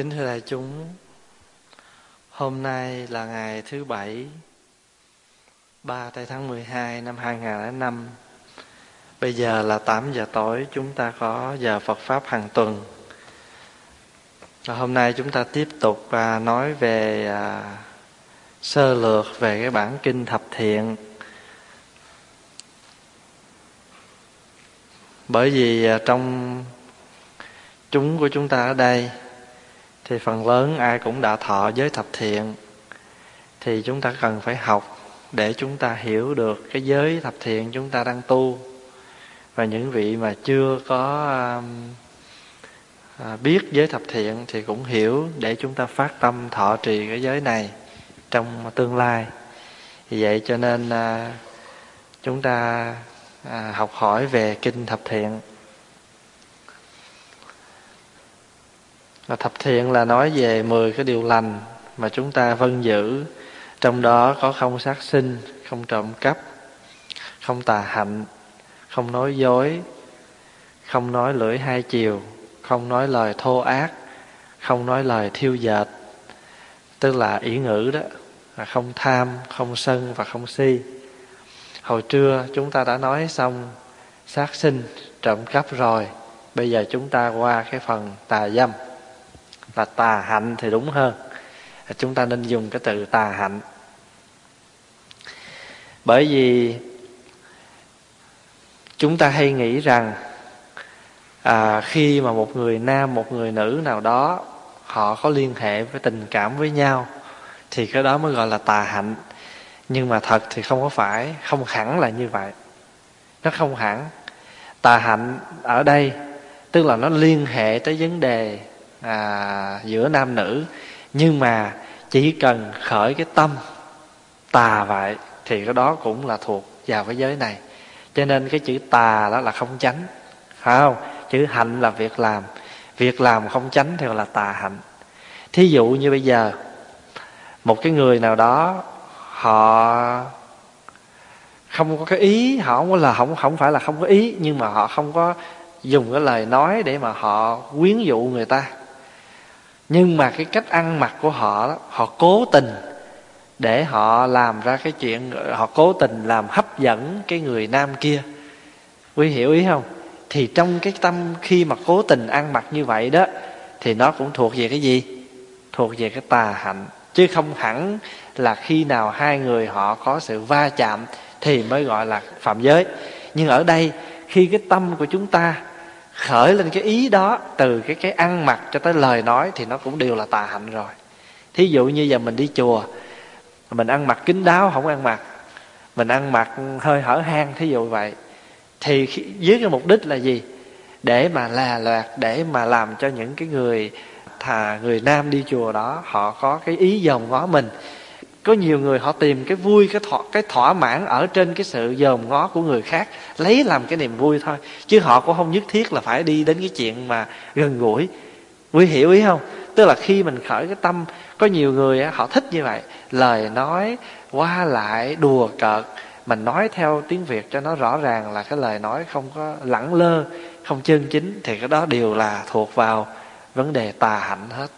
kính thưa đại chúng hôm nay là ngày thứ bảy 3 tây tháng 12 năm 2005 Bây giờ là 8 giờ tối Chúng ta có giờ Phật Pháp hàng tuần. Và Hôm nay chúng ta tiếp tục và nói về à, Sơ lược về cái bản kinh thập thiện. Bởi vì à, trong chúng của chúng ta ở đây thì phần lớn ai cũng đã thọ giới thập thiện. Thì chúng ta cần phải học để chúng ta hiểu được cái giới thập thiện chúng ta đang tu. Và những vị mà chưa có um, à, biết giới thập thiện thì cũng hiểu để chúng ta phát tâm thọ trì cái giới này trong tương lai. Vì vậy cho nên à, chúng ta à, học hỏi về kinh thập thiện. Và thập thiện là nói về 10 cái điều lành mà chúng ta vân giữ. Trong đó có không sát sinh, không trộm cắp, không tà hạnh, không nói dối, không nói lưỡi hai chiều, không nói lời thô ác, không nói lời thiêu dệt, tức là ý ngữ đó, là không tham, không sân và không si. Hồi trưa chúng ta đã nói xong, sát sinh, trộm cắp rồi, bây giờ chúng ta qua cái phần tà dâm là tà hạnh thì đúng hơn. Chúng ta nên dùng cái từ tà hạnh. Bởi vì chúng ta hay nghĩ rằng à, khi mà một người nam một người nữ nào đó họ có liên hệ với tình cảm với nhau thì cái đó mới gọi là tà hạnh. Nhưng mà thật thì không có phải không hẳn là như vậy. Nó không hẳn. Tà hạnh ở đây tức là nó liên hệ tới vấn đề à, giữa nam nữ. Nhưng mà chỉ cần khởi cái tâm tà vậy thì cái đó cũng là thuộc vào cái giới này. Cho nên cái chữ tà đó là không chánh phải không? Chữ hạnh là việc làm. Việc làm không chánh thì gọi là tà hạnh. Thí dụ như bây giờ một cái người nào đó họ không có cái ý họ không có là không không phải là không có ý nhưng mà họ không có dùng cái lời nói để mà họ quyến dụ người ta nhưng mà cái cách ăn mặc của họ đó, họ cố tình để họ làm ra cái chuyện, họ cố tình làm hấp dẫn cái người nam kia. Quý hiểu ý không? Thì trong cái tâm khi mà cố tình ăn mặc như vậy đó, thì nó cũng thuộc về cái gì? Thuộc về cái tà hạnh. Chứ không hẳn là khi nào hai người họ có sự va chạm thì mới gọi là phạm giới. Nhưng ở đây, khi cái tâm của chúng ta khởi lên cái ý đó, từ cái cái ăn mặc cho tới lời nói thì nó cũng đều là tà hạnh rồi. Thí dụ như giờ mình đi chùa, mình ăn mặc kín đáo, không ăn mặc, mình ăn mặc hơi hở hang, thí dụ vậy, thì dưới cái mục đích là gì? Để mà là loạt, để mà làm cho những cái người thà, người nam đi chùa đó, họ có cái ý dòm ngó mình có nhiều người họ tìm cái vui, cái thỏa cái thỏa mãn ở trên cái sự dòm ngó của người khác, lấy làm cái niềm vui thôi. Chứ họ cũng không nhất thiết là phải đi đến cái chuyện mà gần gũi quý hiểu ý không? Tức là khi mình khởi cái tâm, có nhiều người họ thích như vậy. Lời nói qua lại, đùa cợt, mình nói theo tiếng việt cho nó rõ ràng là cái lời nói không có lẳng lơ, không chân chính, thì cái đó đều là thuộc vào vấn đề tà hạnh hết.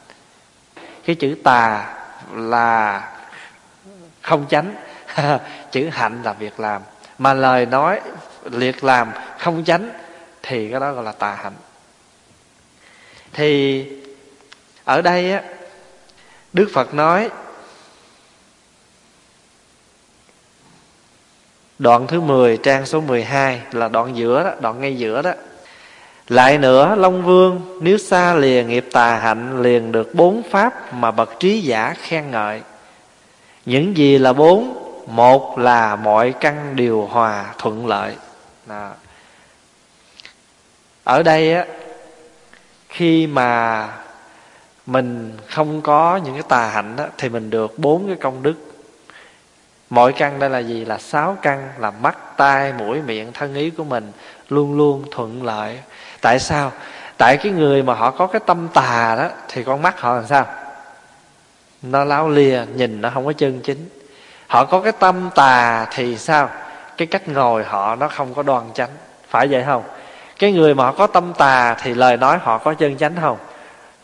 Cái chữ tà là không chánh chữ hạnh là việc làm mà lời nói liệt làm không chánh thì cái đó gọi là tà hạnh thì ở đây á đức phật nói Đoạn thứ 10 trang số 12 là đoạn giữa đó, đoạn ngay giữa đó. Lại nữa Long Vương nếu xa lìa nghiệp tà hạnh liền được bốn pháp mà bậc trí giả khen ngợi. Những gì là bốn? Một là mọi căn điều hòa thuận lợi. Đó. Ở đây á khi mà mình không có những cái tà hạnh á, thì mình được bốn cái công đức mọi căn đây là gì là sáu căn là mắt tai mũi miệng thân ý của mình luôn luôn thuận lợi tại sao tại cái người mà họ có cái tâm tà đó thì con mắt họ làm sao nó láo lìa, nhìn nó không có chân chính. Họ có cái tâm tà thì sao? Cái cách ngồi họ nó không có đoan chánh. Phải vậy không? Cái người mà họ có tâm tà thì lời nói họ có chân chánh không?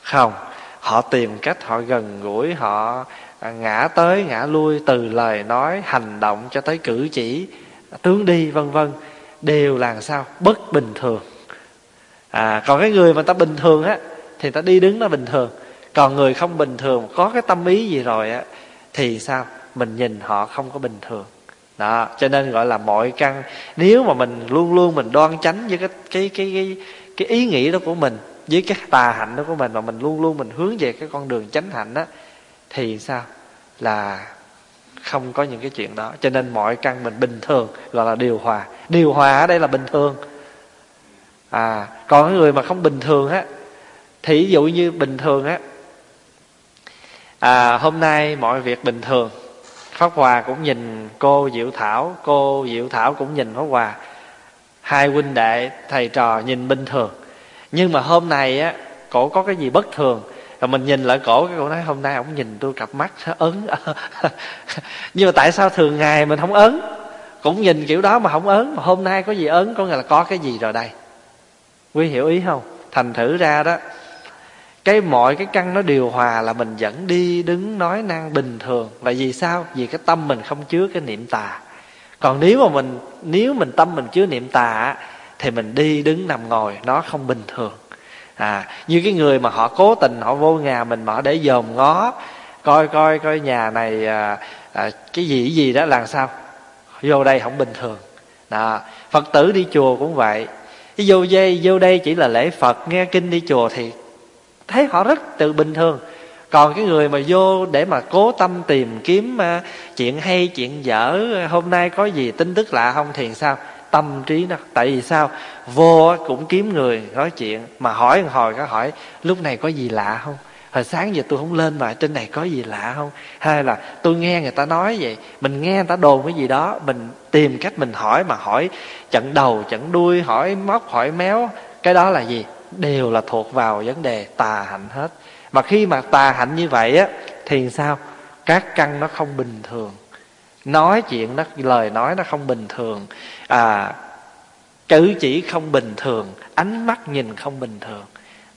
Không. Họ tìm cách, họ gần gũi, họ à, ngã tới, ngã lui từ lời nói, hành động cho tới cử chỉ, tướng đi, vân vân. Đều là sao? Bất bình thường. À còn cái người mà ta bình thường á, thì ta đi đứng nó bình thường còn người không bình thường có cái tâm ý gì rồi á thì sao? Mình nhìn họ không có bình thường. Đó cho nên gọi là mọi căn nếu mà mình luôn luôn mình đoan chánh với cái cái cái cái, cái ý nghĩ đó của mình với cái tà hạnh đó của mình mà mình luôn luôn mình hướng về cái con đường chánh hạnh đó thì sao? Là không có những cái chuyện đó. Cho nên mọi căn mình bình thường gọi là điều hòa. Điều hòa ở đây là bình thường. À còn người mà không bình thường á thì ví dụ như bình thường á à hôm nay mọi việc bình thường. Pháp hòa cũng nhìn cô diệu thảo, cô diệu thảo cũng nhìn pháp hòa. Hai huynh đệ, thầy trò nhìn bình thường. Nhưng mà hôm nay á, cổ có cái gì bất thường? Rồi mình nhìn lại cổ, cái cổ nói, hôm nay ông nhìn tôi cặp mắt ấn? Nhưng mà tại sao thường ngày mình không ấn? Cũng nhìn kiểu đó mà không ấn. Mà hôm nay có gì ấn? Có nghĩa là có cái gì rồi đây? Quý hiểu ý không? Thành thử ra đó cái mọi cái căn nó điều hòa là mình vẫn đi đứng nói năng bình thường. Là vì sao? Vì cái tâm mình không chứa cái niệm tà. Còn nếu mà mình nếu mình tâm mình chứa niệm tà thì mình đi đứng nằm ngồi nó không bình thường. À như cái người mà họ cố tình họ vô nhà mình mà họ để dòm ngó coi coi coi nhà này à, à, cái gì gì đó làm sao? Vô đây không bình thường. Đó phật tử đi chùa cũng vậy. Vô dây vô đây chỉ là lễ phật nghe kinh đi chùa thì thấy họ rất tự bình thường. Còn cái người mà vô để mà cố tâm tìm kiếm à, chuyện hay, chuyện dở à, hôm nay có gì tin tức lạ không thì sao? Tâm trí nó, tại vì sao? Vô cũng kiếm người nói chuyện, mà hỏi một hồi có hỏi, lúc này có gì lạ không? Hồi sáng giờ tôi không lên mà, trên này có gì lạ không? Hay là, tôi nghe người ta nói vậy, mình nghe người ta đồn cái gì đó, mình tìm cách mình hỏi mà hỏi chận đầu chận đuôi, hỏi móc, hỏi méo, cái đó là gì? Đều là thuộc vào vấn đề tà hạnh hết. Mà khi mà tà hạnh như vậy á, thì sao? Các căn nó không bình thường. Nói chuyện nó, lời nói nó không bình thường. À cử chỉ không bình thường, ánh mắt nhìn không bình thường.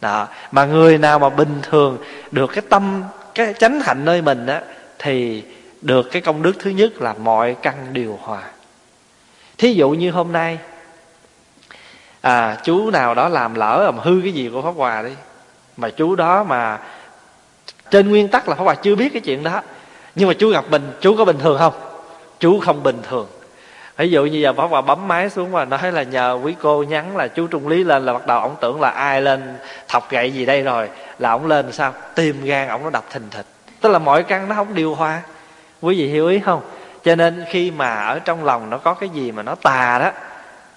Đó, mà người nào mà bình thường được cái tâm, cái chánh hạnh nơi mình á, thì được cái công đức thứ nhất là mọi căn điều hòa. Thí dụ như hôm nay à chú nào đó làm lỡ làm hư cái gì của pháp hòa đi. Mà chú đó mà trên nguyên tắc là pháp hòa chưa biết cái chuyện đó. Nhưng mà chú gặp mình chú có bình thường không? Chú không bình thường. Ví dụ như giờ pháp hòa bấm máy xuống và nói là nhờ quý cô nhắn là chú trung lý lên là bắt đầu ông tưởng là ai lên thọc gậy gì đây rồi, là ông lên sao? Tim gan ông nó đập thình thịch. Tức là mọi căn nó không điều hòa. Quý vị hiểu ý không? Cho nên khi mà ở trong lòng nó có cái gì mà nó tà đó,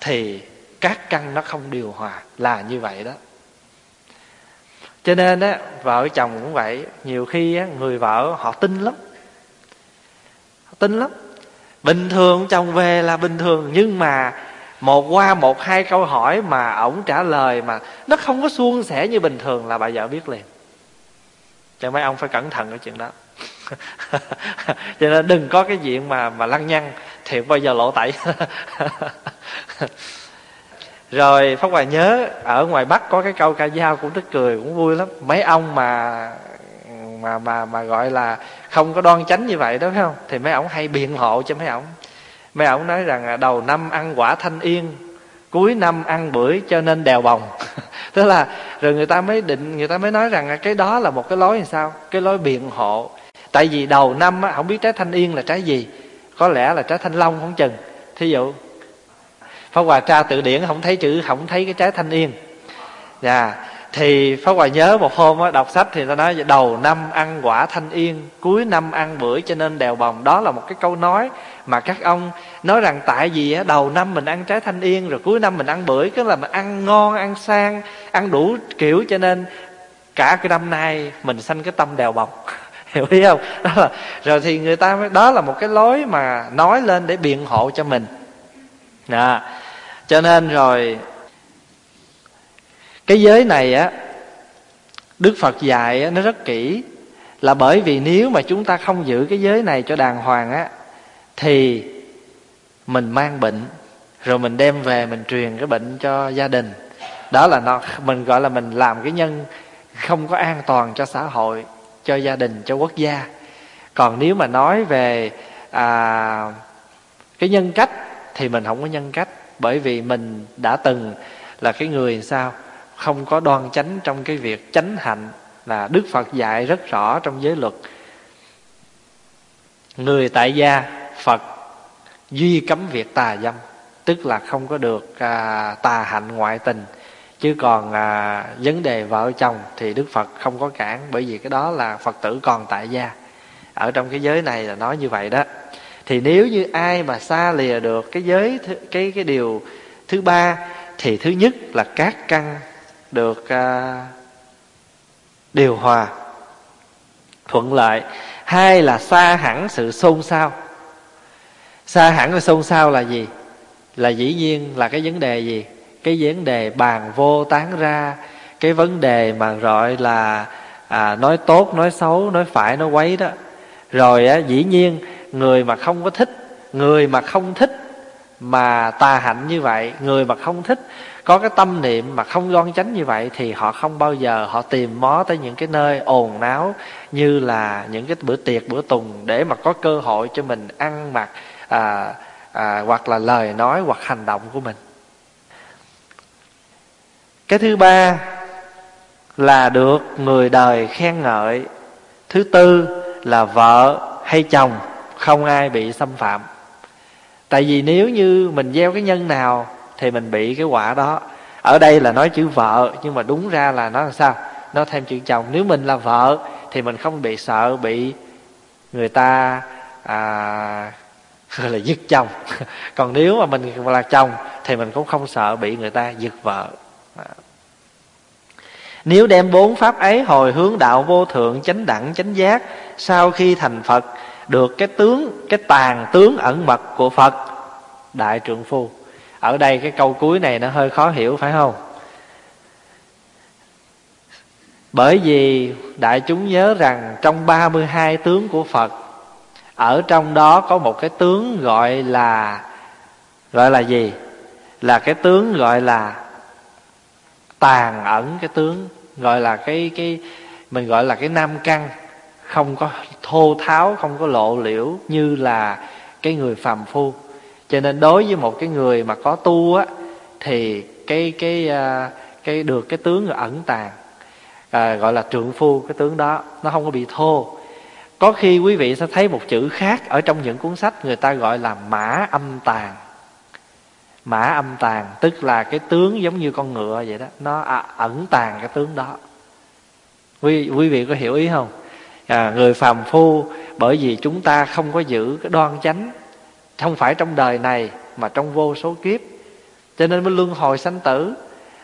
thì các căn nó không điều hòa, là như vậy đó. Cho nên á, vợ chồng cũng vậy, nhiều khi á, người vợ họ tin lắm. Họ tin lắm. Bình thường chồng về là bình thường, nhưng mà một qua một hai câu hỏi mà ổng trả lời mà nó không có suôn sẻ như bình thường là bà vợ biết liền. Cho mấy ông phải cẩn thận cái chuyện đó. Cho nên đừng có cái chuyện mà mà lăng nhăng thì bao giờ lộ tẩy. rồi pháp hòa nhớ ở ngoài bắc có cái câu ca dao cũng tức cười cũng vui lắm. Mấy ông mà mà mà mà gọi là không có đoan chánh như vậy đó phải không? Thì mấy ông hay biện hộ cho mấy ông mấy ông nói rằng đầu năm ăn quả thanh yên cuối năm ăn bưởi cho nên đèo bồng. Tức là rồi người ta mới định người ta mới nói rằng cái đó là một cái lối làm sao? Cái lối biện hộ. Tại vì đầu năm á, không biết trái thanh yên là trái gì có lẽ là trái thanh long không chừng. Thí dụ pháp hòa tra tự điển không thấy chữ không thấy cái trái thanh yên dạ thì pháp hòa nhớ một hôm đó, đọc sách thì ta nói đầu năm ăn quả thanh yên cuối năm ăn bưởi cho nên đèo bồng. Đó là một cái câu nói mà các ông nói rằng tại vì đầu năm mình ăn trái thanh yên rồi cuối năm mình ăn bưởi tức là mình ăn ngon ăn sang ăn đủ kiểu cho nên cả cái năm nay mình sanh cái tâm đèo bồng. Hiểu ý không? Đó là rồi thì người ta đó là một cái lối mà nói lên để biện hộ cho mình. Đó cho nên rồi cái giới này á đức phật dạy á, nó rất kỹ. Là bởi vì nếu mà chúng ta không giữ cái giới này cho đàng hoàng á thì mình mang bệnh rồi mình đem về mình truyền cái bệnh cho gia đình. Đó là nó mình gọi là mình làm cái nhân không có an toàn cho xã hội cho gia đình cho quốc gia. Còn nếu mà nói về à, cái nhân cách thì mình không có nhân cách bởi vì mình đã từng là cái người sao không có đoan chánh trong cái việc chánh hạnh là đức phật dạy rất rõ trong giới luật. Người tại gia phật duy cấm việc tà dâm tức là không có được à, tà hạnh ngoại tình. Chứ còn à, vấn đề vợ chồng thì đức phật không có cản bởi vì cái đó là phật tử còn tại gia. Ở trong cái giới này là nói như vậy đó thì nếu như ai mà xa lìa được cái giới cái cái điều thứ ba thì thứ nhất là các căn được à, điều hòa thuận lợi. Hai là xa hẳn sự xôn xao. Xa hẳn sự xôn xao là gì? Là dĩ nhiên là cái vấn đề gì? Cái vấn đề bàn vô tán ra. Cái vấn đề mà gọi là à, nói tốt nói xấu nói phải nói quấy đó. Rồi á dĩ nhiên người mà không có thích người mà không thích mà tà hạnh như vậy người mà không thích có cái tâm niệm mà không đoan chánh như vậy thì họ không bao giờ họ tìm mó tới những cái nơi ồn náo như là những cái bữa tiệc bữa tùng để mà có cơ hội cho mình ăn mặc à, à, hoặc là lời nói hoặc hành động của mình. Cái thứ ba là được người đời khen ngợi. Thứ tư là vợ hay chồng không ai bị xâm phạm. Tại vì nếu như mình gieo cái nhân nào thì mình bị cái quả đó. Ở đây là nói chữ vợ nhưng mà đúng ra là nó làm sao? Nó thêm chữ chồng. Nếu mình là vợ thì mình không bị sợ bị người ta à, gọi là giật chồng. Còn nếu mà mình là chồng thì mình cũng không sợ bị người ta giật vợ. À. Nếu đem bốn pháp ấy hồi hướng đạo vô thượng chánh đẳng chánh giác sau khi thành phật được cái tướng, cái tàn tướng ẩn mật của phật, đại trượng phu. Ở đây cái câu cuối này nó hơi khó hiểu, phải không? Bởi vì đại chúng nhớ rằng trong 32 tướng của Phật, ở trong đó có một cái tướng gọi là gọi là gì? Là cái tướng gọi là tàn ẩn cái tướng, gọi là cái cái, mình gọi là cái nam căn không có thô tháo không có lộ liễu như là cái người phàm phu. Cho nên đối với một cái người mà có tu á thì cái cái à, cái được cái tướng ẩn tàng à, gọi là trượng phu cái tướng đó nó không có bị thô. Có khi quý vị sẽ thấy một chữ khác ở trong những cuốn sách người ta gọi là mã âm tàng. Mã âm tàng tức là cái tướng giống như con ngựa vậy đó nó à, ẩn tàng cái tướng đó. Quý quý vị có hiểu ý không? À, người phàm phu bởi vì chúng ta không có giữ cái đoan chánh không phải trong đời này mà trong vô số kiếp. Cho nên mới luân hồi sanh tử.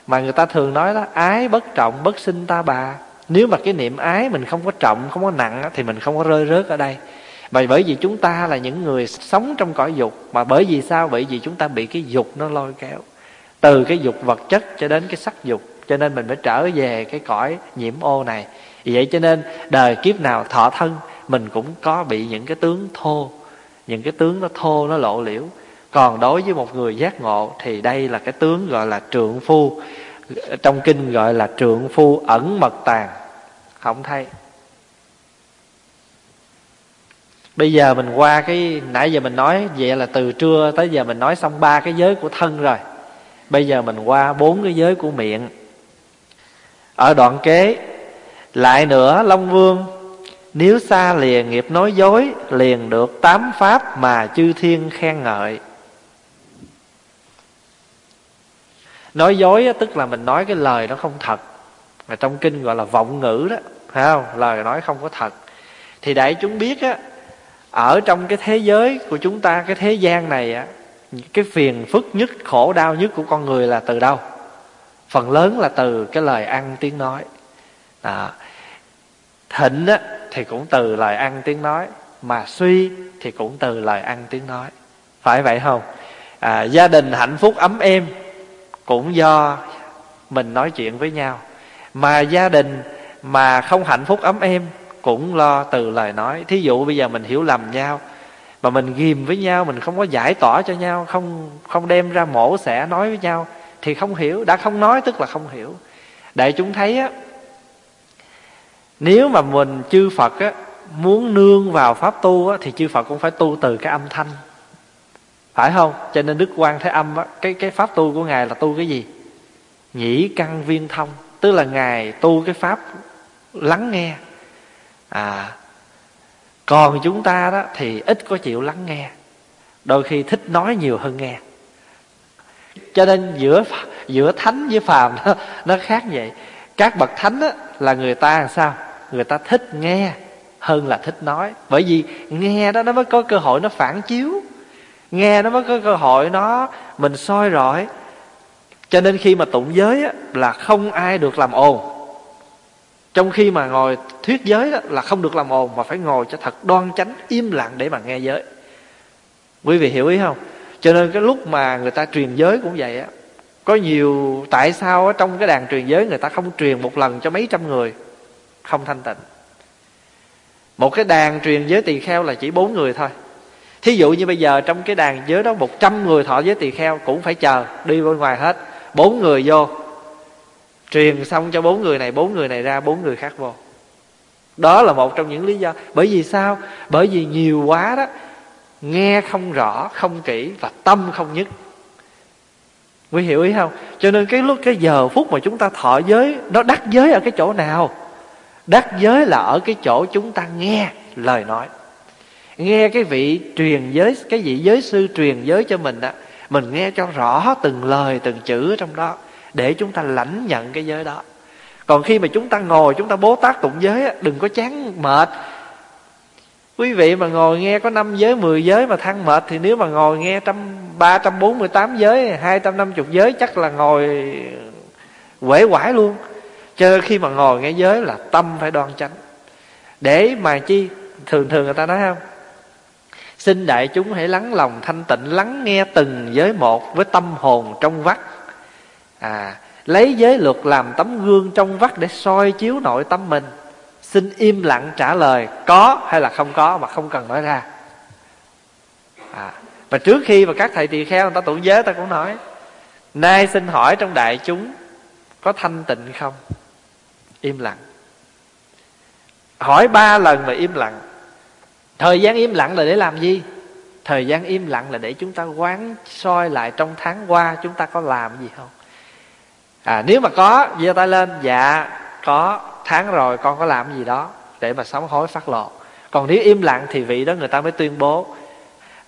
Mà người ta thường nói đó ái bất trọng bất sinh ta bà. Nếu mà cái niệm ái mình không có trọng không có nặng thì mình không có rơi rớt ở đây. Mà bởi vì chúng ta là những người sống trong cõi dục mà bởi vì sao? Bởi vì chúng ta bị cái dục nó lôi kéo. Từ cái dục vật chất cho đến cái sắc dục cho nên mình phải trở về cái cõi nhiễm ô này vậy cho nên đời kiếp nào thọ thân, mình cũng có bị những cái tướng thô, những cái tướng nó thô, nó lộ liễu. Còn đối với một người giác ngộ thì đây là cái tướng gọi là trượng phu. Trong kinh gọi là trượng phu ẩn mật tàng. Không thay. bây giờ mình qua cái, nãy giờ mình nói, vậy là từ trưa tới giờ mình nói xong ba cái giới của thân rồi. Bây giờ mình qua bốn cái giới của miệng. Ở đoạn kế lại nữa, long vương, nếu xa lìa nghiệp nói dối, liền được tám pháp mà chư thiên khen ngợi. Nói dối tức là mình nói cái lời nó không thật. Mà trong kinh gọi là vọng ngữ đó, phải không? Lời nói không có thật. Thì đại chúng biết á, ở trong cái thế giới của chúng ta, cái thế gian này á, cái phiền phức nhất, khổ đau nhất của con người là từ đâu? Phần lớn là từ cái lời ăn tiếng nói đó. thịnh á thì cũng từ lời ăn tiếng nói mà suy thì cũng từ lời ăn tiếng nói. Phải vậy không? À, gia đình hạnh phúc ấm êm cũng do mình nói chuyện với nhau. Mà gia đình mà không hạnh phúc ấm êm cũng lo từ lời nói. Thí dụ bây giờ mình hiểu lầm nhau mà mình ghìm với nhau mình không có giải tỏa cho nhau không không đem ra mổ xẻ nói với nhau thì không hiểu đã không nói tức là không hiểu. Để chúng thấy á nếu mà mình chư phật á muốn nương vào pháp tu á thì chư phật cũng phải tu từ cái âm thanh. Phải không? Cho nên đức quan thế âm á cái cái pháp tu của ngài là tu cái gì? Nhĩ căn viên thông tức là ngài tu cái pháp lắng nghe. À còn chúng ta đó thì ít có chịu lắng nghe đôi khi thích nói nhiều hơn nghe. Cho nên giữa giữa thánh với phàm nó, nó khác vậy. Các bậc thánh á, là người ta làm sao? Người ta thích nghe hơn là thích nói. Bởi vì nghe đó nó mới có cơ hội nó phản chiếu. Nghe nó mới có cơ hội nó mình soi rọi. Cho nên khi mà tụng giới á, là không ai được làm ồn. Trong khi mà ngồi thuyết giới đó, là không được làm ồn mà phải ngồi cho thật đoan chánh im lặng để mà nghe giới. Quý vị hiểu ý không? Cho nên cái lúc mà người ta truyền giới cũng vậy á có nhiều tại sao trong cái đàn truyền giới người ta không truyền một lần cho mấy trăm người? Không thanh tịnh. Một cái đàn truyền giới tỳ kheo là chỉ bốn người thôi. Thí dụ như bây giờ trong cái đàn giới đó một trăm người thọ giới tỳ kheo cũng phải chờ đi bên ngoài hết. Bốn người vô, truyền xong cho bốn người này, bốn người này ra, bốn người khác vô. Đó là một trong những lý do. Bởi vì sao? Bởi vì nhiều quá đó, nghe không rõ, không kỹ và tâm không nhất. Quý hiểu ý không? Cho nên cái lúc, cái giờ phút mà chúng ta thọ giới, nó đắc giới ở cái chỗ nào? Đắc giới là ở cái chỗ chúng ta nghe lời nói. Nghe cái vị truyền giới, cái vị giới sư truyền giới cho mình á, mình nghe cho rõ từng lời, từng chữ trong đó, để chúng ta lãnh nhận cái giới đó. Còn khi mà chúng ta ngồi, chúng ta bố tác tụng giới á, đừng có chán mệt. Quý vị mà ngồi nghe có năm giới 10 giới mà than mệt, thì nếu mà ngồi nghe trăm, ba trăm bốn mươi tám giới, hai trăm năm chục giới, chắc là ngồi quể quải luôn chờ khi mà ngồi nghe giới là tâm phải đoan chánh. Để mà chi? Thường thường người ta nói không? Xin đại chúng hãy lắng lòng thanh tịnh lắng nghe từng giới một với tâm hồn trong vắt. À lấy giới luật làm tấm gương trong vắt để soi chiếu nội tâm mình. Xin im lặng trả lời có hay là không có mà không cần nói ra. À, và trước khi mà các thầy tỳ kheo người ta tụng giới ta cũng nói nay xin hỏi trong đại chúng có thanh tịnh không? Im lặng. Hỏi ba lần mà im lặng. Thời gian im lặng là để làm gì? Thời gian im lặng là để chúng ta quán soi lại trong tháng qua chúng ta có làm gì không? À nếu mà có, giơ tay lên. Dạ có. Tháng rồi con có làm gì đó để mà sám hối phát lộ. Còn nếu im lặng thì vị đó người ta mới tuyên bố.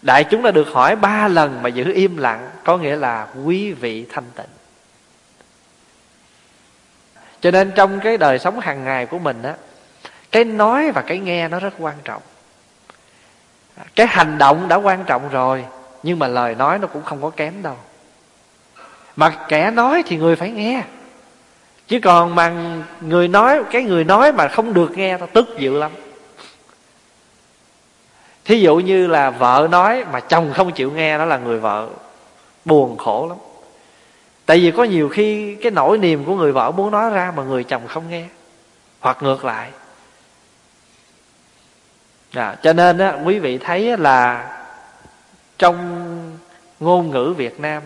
Đại chúng đã được hỏi ba lần mà giữ im lặng có nghĩa là quý vị thanh tịnh cho nên trong cái đời sống hàng ngày của mình á, cái nói và cái nghe nó rất quan trọng. Cái hành động đã quan trọng rồi, nhưng mà lời nói nó cũng không có kém đâu. Mà kẻ nói thì người phải nghe. Chứ còn mà người nói, cái người nói mà không được nghe ta tức dữ lắm. Thí dụ như là vợ nói mà chồng không chịu nghe, đó là người vợ buồn khổ lắm tại vì có nhiều khi cái nỗi niềm của người vợ muốn nói ra mà người chồng không nghe. Hoặc ngược lại. À, cho nên á, quý vị thấy là trong ngôn ngữ việt nam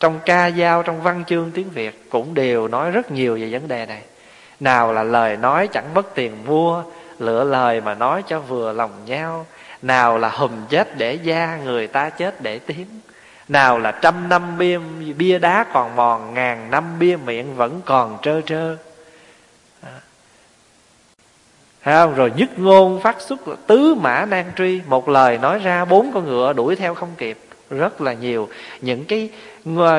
trong ca dao trong văn chương tiếng việt cũng đều nói rất nhiều về vấn đề này. Nào là lời nói chẳng mất tiền mua lựa lời mà nói cho vừa lòng nhau. Nào là hùm chết để da người ta chết để tiếng nào là trăm năm bia bia đá còn mòn, ngàn năm bia miệng vẫn còn trơ trơ. À. Không? Rồi nhất ngôn phát xuất là tứ mã nan truy Một lời nói ra bốn con ngựa đuổi theo không kịp. Rất là nhiều. Những cái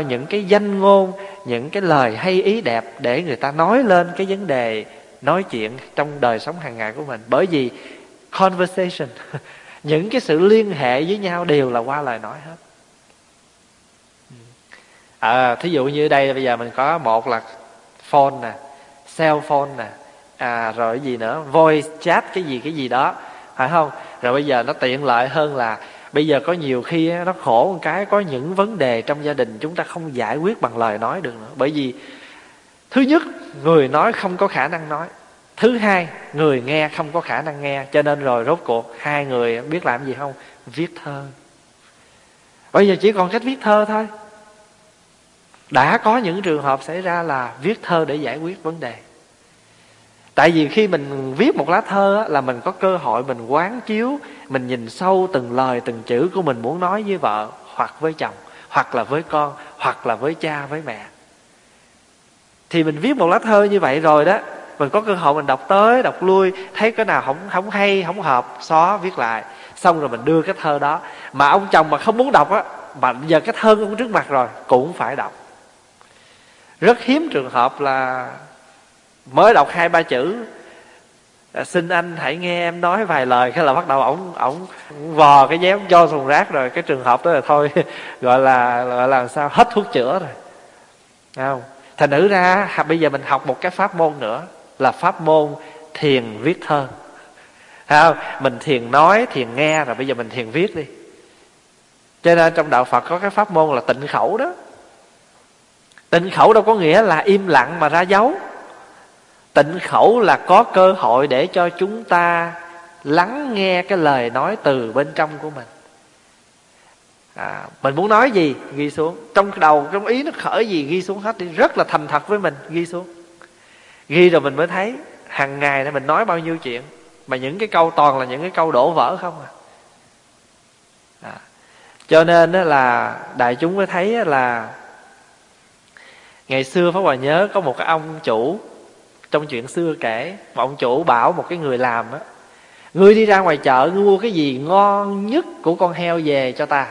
những cái danh ngôn, Những cái lời hay ý đẹp Để người ta nói lên cái vấn đề Nói chuyện trong đời sống hàng ngày của mình. Bởi vì conversation, Những cái sự liên hệ với nhau Đều là qua lời nói hết à, thí dụ như đây bây giờ mình có một là phone nè cell phone nè à rồi cái gì nữa? Voice chat cái gì cái gì đó phải không? Rồi bây giờ nó tiện lợi hơn là bây giờ có nhiều khi nó khổ một cái có những vấn đề trong gia đình chúng ta không giải quyết bằng lời nói được nữa. Bởi vì thứ nhất người nói không có khả năng nói. Thứ hai người nghe không có khả năng nghe. Cho nên rồi rốt cuộc hai người biết làm gì không? Viết thơ. Bây giờ chỉ còn cách viết thơ thôi đã có những trường hợp xảy ra là viết thơ để giải quyết vấn đề. Tại vì khi mình viết một lá thơ là mình có cơ hội mình quán chiếu, mình nhìn sâu từng lời, từng chữ của mình muốn nói với vợ hoặc với chồng, hoặc là với con, hoặc là với cha, với mẹ. Thì mình viết một lá thơ như vậy rồi đó, mình có cơ hội mình đọc tới, đọc lui, thấy cái nào không không hay, không hợp, xóa, viết lại. Xong rồi mình đưa cái thơ đó. Mà ông chồng mà không muốn đọc á, mà giờ cái thơ cũng trước mặt rồi, cũng phải đọc rất hiếm trường hợp là mới đọc hai ba chữ à, xin anh hãy nghe em nói vài lời cái là bắt đầu ổng ổng vò cái dép cho thùng rác rồi cái trường hợp đó là thôi gọi là gọi là sao hết thuốc chữa rồi. Không? Thành nữ ra bây giờ mình học một cái pháp môn nữa là pháp môn thiền viết thơ. Không? Mình thiền nói thiền nghe rồi bây giờ mình thiền viết đi. Cho nên trong đạo phật có cái pháp môn là tịnh khẩu đó tịnh khẩu đâu có nghĩa là im lặng mà ra dấu. Tịnh khẩu là có cơ hội để cho chúng ta lắng nghe cái lời nói từ bên trong của mình. À, mình muốn nói gì? Ghi xuống. Trong đầu trong ý nó khởi gì ghi xuống hết đi. Rất là thành thật với mình. Ghi xuống. Ghi rồi mình mới thấy hàng ngày này mình nói bao nhiêu chuyện mà những cái câu toàn là những cái câu đổ vỡ không à, à. cho nên đó là đại chúng mới thấy là ngày xưa pháp hòa nhớ có một cái ông chủ, trong chuyện xưa kể, mà ông chủ bảo một cái người làm á, ngươi đi ra ngoài chợ ngươi mua cái gì ngon nhất của con heo về cho ta.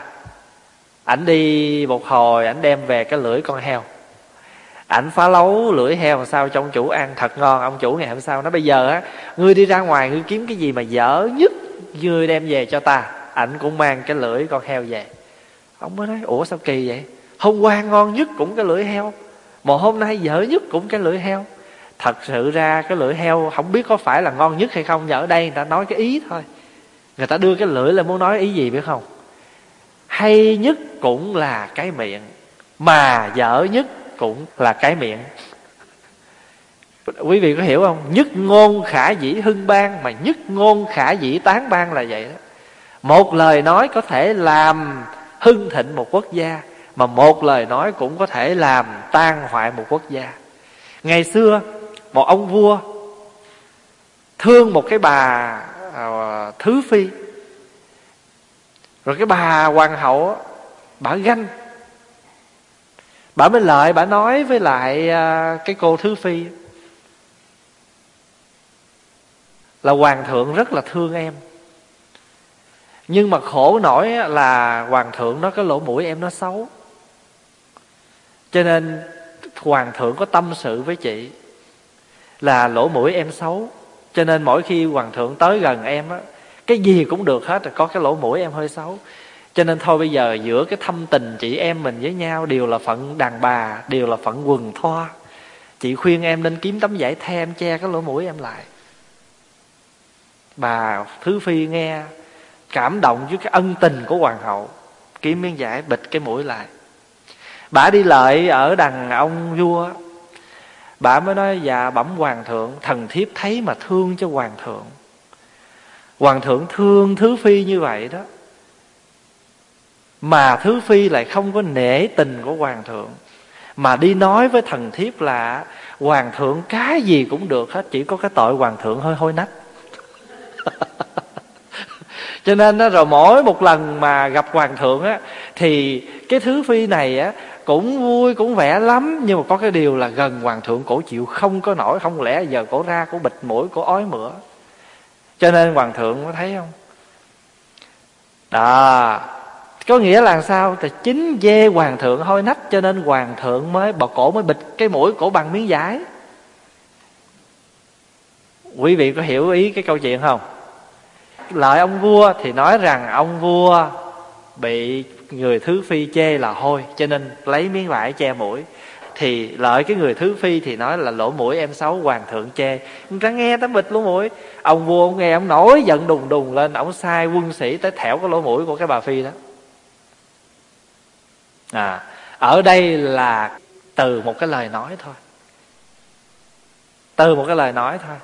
Ảnh đi một hồi, ảnh đem về cái lưỡi con heo. Ảnh phá lấu lưỡi heo làm sao cho ông chủ ăn thật ngon. Ông chủ ngày hôm sau nó bây giờ á, ngươi đi ra ngoài ngươi kiếm cái gì mà dở nhất ngươi đem về cho ta. Ảnh cũng mang cái lưỡi con heo về. Ông mới nói, ủa sao kỳ vậy? Hôm qua ngon nhất cũng cái lưỡi heo mà hôm nay dở nhất cũng cái lưỡi heo. Thật sự ra cái lưỡi heo không biết có phải là ngon nhất hay không nhưng ở đây người ta nói cái ý thôi. Người ta đưa cái lưỡi là muốn nói ý gì biết không? Hay nhất cũng là cái miệng, mà dở nhất cũng là cái miệng. Quý vị có hiểu không? Nhất ngôn khả dĩ hưng ban, mà nhất ngôn khả dĩ tán ban là vậy đó. Một lời nói có thể làm hưng thịnh một quốc gia mà một lời nói cũng có thể làm tan hoại một quốc gia. Ngày xưa một ông vua thương một cái bà à, thứ phi. Rồi cái bà hoàng hậu bà ganh. Bà mới lợi bà nói với lại à, cái cô thứ phi. Là hoàng thượng rất là thương em. Nhưng mà khổ nổi là hoàng thượng nó cái lỗ mũi em nó xấu cho nên hoàng thượng có tâm sự với chị là lỗ mũi em xấu. Cho nên mỗi khi hoàng thượng tới gần em á, cái gì cũng được hết rồi, có cái lỗ mũi em hơi xấu. Cho nên thôi bây giờ giữa cái thâm tình chị em mình với nhau đều là phận đàn bà, đều là phận quần thoa. Chị khuyên em nên kiếm tấm vải the em che cái lỗ mũi em lại. Bà thứ phi nghe, cảm động với cái ân tình của hoàng hậu, kiếm miếng vải bịt cái mũi lại bà đi lợi ở đằng ông vua. Bà mới nói dạ bẩm hoàng thượng, thần thiếp thấy mà thương cho hoàng thượng. Hoàng thượng thương thứ phi như vậy đó, mà thứ phi lại không có nể tình của hoàng thượng. Mà đi nói với thần thiếp là, hoàng thượng cái gì cũng được hết, chỉ có cái tội hoàng thượng hơi hôi nách. cho nên đó, rồi mỗi một lần mà gặp hoàng thượng á thì cái thứ phi này á cũng vui cũng vẻ lắm. Nhưng mà có cái điều là gần hoàng thượng cổ chịu không có nổi không lẽ giờ cổ ra cổ bịt mũi cổ ói mửa. Cho nên hoàng thượng có thấy không? Đó. Có nghĩa là sao? Thì chính dê hoàng thượng hôi nách cho nên hoàng thượng mới bọc cổ mới bịt cái mũi cổ bằng miếng vải. Quý vị có hiểu ý cái câu chuyện không? Lợi ông vua thì nói rằng ông vua bị người thứ phi chê là hôi, cho nên lấy miếng vải che mũi. Thì lợi cái người thứ phi thì nói là lỗ mũi em xấu, hoàng thượng chê. Người ta nghe tấm bịch lỗ mũi. Ông vua ông nghe, ông nổi giận đùng đùng lên. Ông sai quân sĩ tới thẻo cái lỗ mũi của cái bà phi đó. À ở đây là từ một cái lời nói thôi. Từ một cái lời nói thôi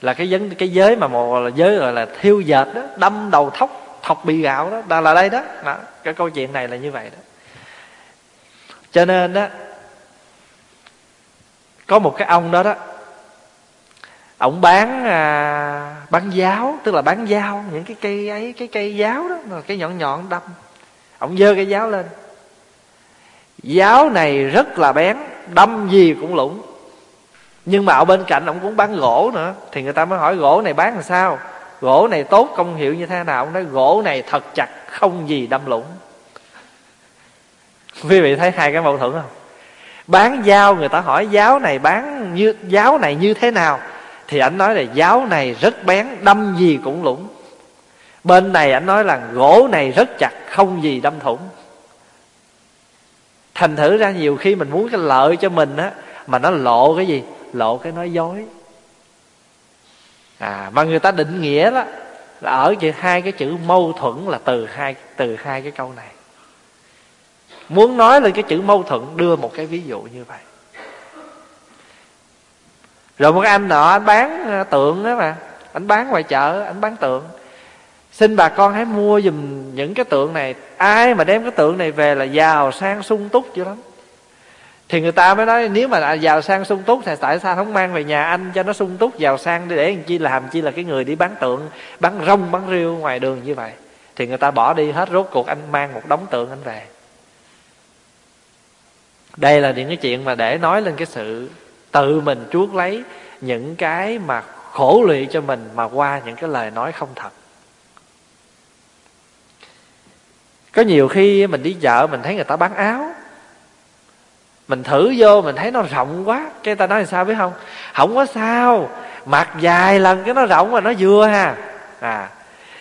là cái vấn cái giới mà một là giới gọi là thiêu dệt đó đâm đầu thóc thọc bị gạo đó đang là đây đó. đó cái câu chuyện này là như vậy đó. Cho nên đó có một cái ông đó đó ông bán à, bán giáo tức là bán dao những cái cây ấy cái cây giáo đó cái nhọn nhọn đâm. Ông dơ cái giáo lên. Giáo này rất là bén đâm gì cũng lũng nhưng mà ở bên cạnh ông cũng bán gỗ nữa. Thì người ta mới hỏi, gỗ này bán làm sao? Gỗ này tốt công hiệu như thế nào? Ông nói, gỗ này thật chặt, không gì đâm lũng. Quý vị thấy hai cái mâu thuẫn không? Bán dao, người ta hỏi, giáo này bán như, giáo này như thế nào? Thì anh nói là, giáo này rất bén, đâm gì cũng lũng. Bên này anh nói là, gỗ này rất chặt, không gì đâm thủng. Thành thử ra nhiều khi mình muốn cái lợi cho mình á, mà nó lộ cái gì? Lộ cái nói dối. À mà người ta định nghĩa đó, là ở hai cái chữ mâu thuẫn là từ hai từ hai cái câu này. Muốn nói lên cái chữ mâu thuẫn, đưa một cái ví dụ như vậy. Rồi một anh nọ, anh bán à, tượng đó mà. Anh bán ngoài chợ, anh bán tượng. Xin bà con hãy mua giùm những cái tượng này. Ai mà đem cái tượng này về là giàu sang sung túc dữ lắm thì người ta mới nói, nếu mà giàu sang sung túc thì tại sao không mang về nhà anh cho nó sung túc, giàu sang để làm chi làm chi là cái người đi bán tượng, bán rong, bán riêu ngoài đường như vậy? Thì người ta bỏ đi hết rốt cuộc anh mang một đống tượng anh về. Đây là những cái chuyện mà để nói lên cái sự tự mình chuốc lấy những cái mà khổ lụy cho mình mà qua những cái lời nói không thật. Có nhiều khi mình đi chợ mình thấy người ta bán áo mình thử vô, mình thấy nó rộng quá. Cái ta nói là sao biết không? Không có sao. Mặc dài lần cái nó rộng mà nó vừa ha. À.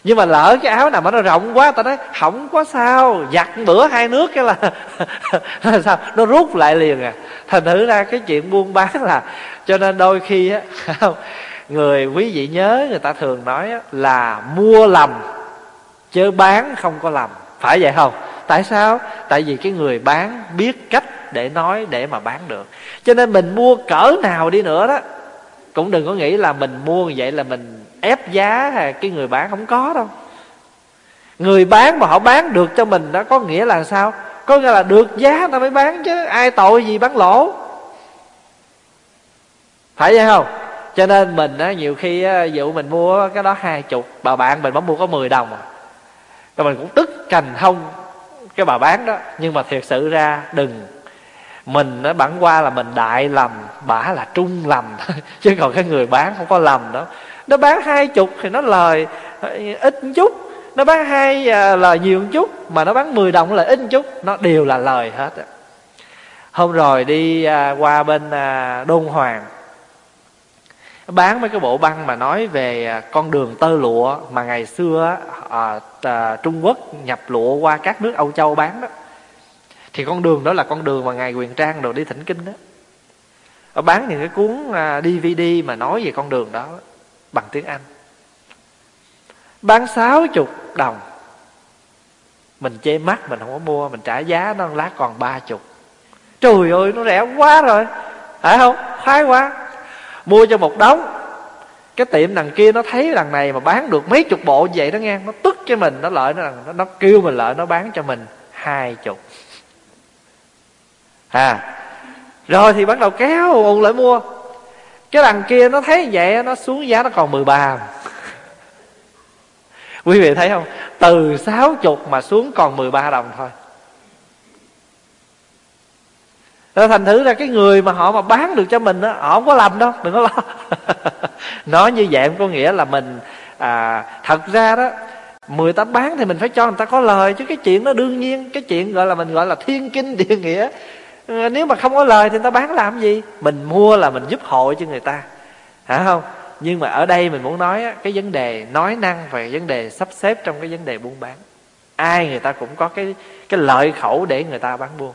Nhưng mà lỡ cái áo nào mà nó rộng quá ta nói không có sao. Giặt bữa hai nước cái là sao? Nó rút lại liền à. Thành thử ra cái chuyện buôn bán là cho nên đôi khi á, người, quý vị nhớ, người ta thường nói là mua lầm, chứ bán không có lầm. Phải vậy không? Tại sao? Tại vì cái người bán biết cách để nói để mà bán được. Cho nên mình mua cỡ nào đi nữa đó, cũng đừng có nghĩ là mình mua vậy là mình ép giá hay cái người bán không có đâu. Người bán mà họ bán được cho mình đó, có nghĩa là sao? Có nghĩa là được giá ta mới bán chứ, ai tội gì bán lỗ? Phải vậy không? Cho nên mình á, nhiều khi á dụ mình mua cái đó hai chục, bà bạn mình mới mua có 10 đồng à. Rồi mình cũng tức cành hông cái bà bán đó. Nhưng mà thiệt sự ra đừng mình nó bản qua là mình đại lầm bả là trung lầm. Chứ còn cái người bán không có lầm đó nó bán hai chục thì nó lời ờ, ít chút. Nó bán hai ờ, lời nhiều một chút mà nó bán 10 đồng là ít một chút. Nó đều là lời hết hôm rồi đi ờ, qua bên đôn hoàng. Bán mấy cái bộ băng mà nói về con đường tơ lụa mà ngày xưa à, à, Trung Quốc nhập lụa qua các nước Âu Châu bán đó thì con đường đó là con đường mà ngài Quyền Trang rồi đi thỉnh kinh đó. Ở bán những cái cuốn à, DVD mà nói về con đường đó bằng tiếng Anh. Bán sáu chục đồng. Mình chê mắt mình không có mua mình trả giá nó lát còn ba chục. Trời ơi nó rẻ quá rồi. Phải không? Khoái quá. Mua cho một đống. Cái tiệm đằng kia nó thấy đằng này mà bán được mấy chục bộ vậy đó nghe nó tức cho mình nó lợi nó, nó kêu mình lợi nó bán cho mình hai chục à rồi thì bắt đầu kéo ù lại mua. Cái đằng kia nó thấy vậy nó xuống giá nó còn 13 quý vị thấy không? Từ sáu chục mà xuống còn 13 đồng thôi. Đó thành thử ra cái người mà họ mà bán được cho mình đó, họ không có lầm đâu đừng có lo. Nói như vậy có nghĩa là mình à, thật ra đó người ta bán thì mình phải cho người ta có lời chứ cái chuyện đó đương nhiên cái chuyện gọi là mình gọi là thiên kinh địa nghĩa. Ờ, nếu mà không có lời thì người ta bán làm gì? Mình mua là mình giúp hội cho người ta. Hả không? Nhưng mà ở đây mình muốn nói cái vấn đề nói năng và vấn đề sắp xếp trong cái vấn đề buôn bán. Ai người ta cũng có cái cái lợi khẩu để người ta bán buôn.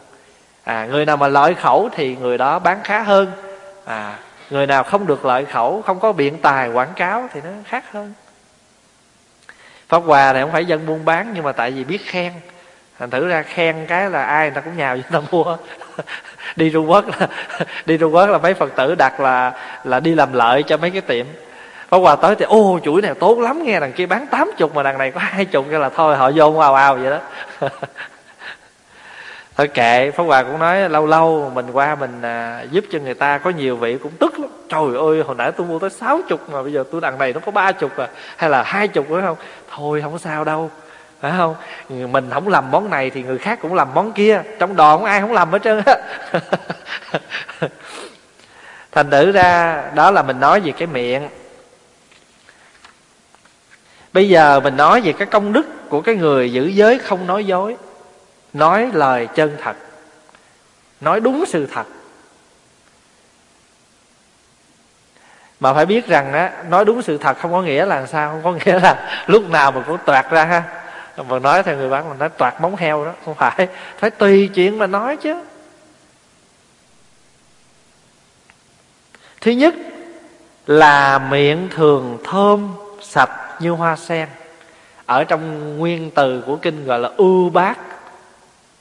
À người nào mà lợi khẩu thì người đó bán khá hơn. À người nào không được lợi khẩu, không có biện tài quảng cáo thì nó khác hơn. Pháp hòa này không phải dân buôn bán nhưng mà tại vì biết khen thành thử ra khen cái là ai người ta cũng nhào chúng ta mua. Đi trung quốc là đi trung quốc là mấy phật tử đặt là là đi làm lợi cho mấy cái tiệm. Pháp Hòa tới thì ô chuỗi này tốt lắm nghe đằng kia bán tám chục mà đằng này có hai chục. Cho là thôi họ vô ào ào vậy đó. Thôi kệ Pháp Hòa cũng nói lâu lâu mình qua mình à, giúp cho người ta có nhiều vị cũng tức lắm. Trời ơi hồi nãy tôi mua tới sáu chục mà bây giờ tôi đằng này nó có ba chục à hay là hai chục phải không? Thôi không có sao đâu phải không? Mình không làm món này thì người khác cũng làm món kia. Trong đoàn ai không làm hết trơn á. Thành thử ra, đó là mình nói về cái miệng. Bây giờ mình nói về cái công đức của cái người giữ giới không nói dối. Nói lời chân thật. Nói đúng sự thật. Mà phải biết rằng á, nói đúng sự thật không có nghĩa là sao? Không có nghĩa là lúc nào mình cũng toạt ra ha mà nói theo người bán mình nói toạt móng heo đó, không phải. Phải tùy chuyện mà nói chứ. Thứ nhất là miệng thường thơm, sạch như hoa sen. Ở trong nguyên từ của kinh gọi là ưu bát,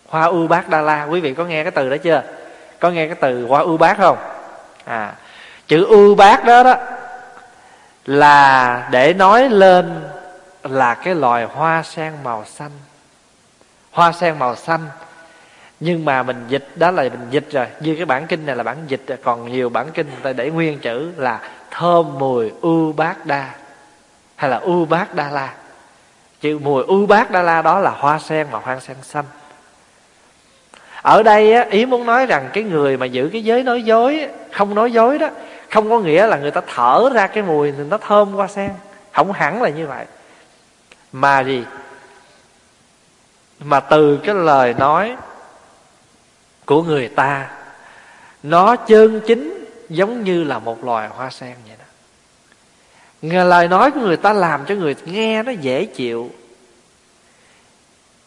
hoa ưu bát đa la. Quý vị có nghe cái từ đó chưa? Có nghe cái từ hoa ưu bát không? À chữ ưu bát đó đó là để nói lên là cái loài hoa sen màu xanh. Hoa sen màu xanh. Nhưng mà mình dịch đó là mình dịch rồi. Như cái bản kinh này là bản dịch rồi. còn nhiều bản kinh người ta để nguyên chữ là thơm mùi u bát đa. Hay là u bát đa la. Chữ mùi u bát đa la đó là hoa sen mà hoa sen xanh. Ở đây á, ý muốn nói rằng cái người mà giữ cái giới nói dối không nói dối đó không có nghĩa là người ta thở ra cái mùi thì nó thơm hoa sen. Không hẳn là như vậy mà gì? Mà từ cái lời nói của người ta nó chân chính giống như là một loài hoa sen vậy đó. Lời nói của người ta làm cho người nghe nó dễ chịu.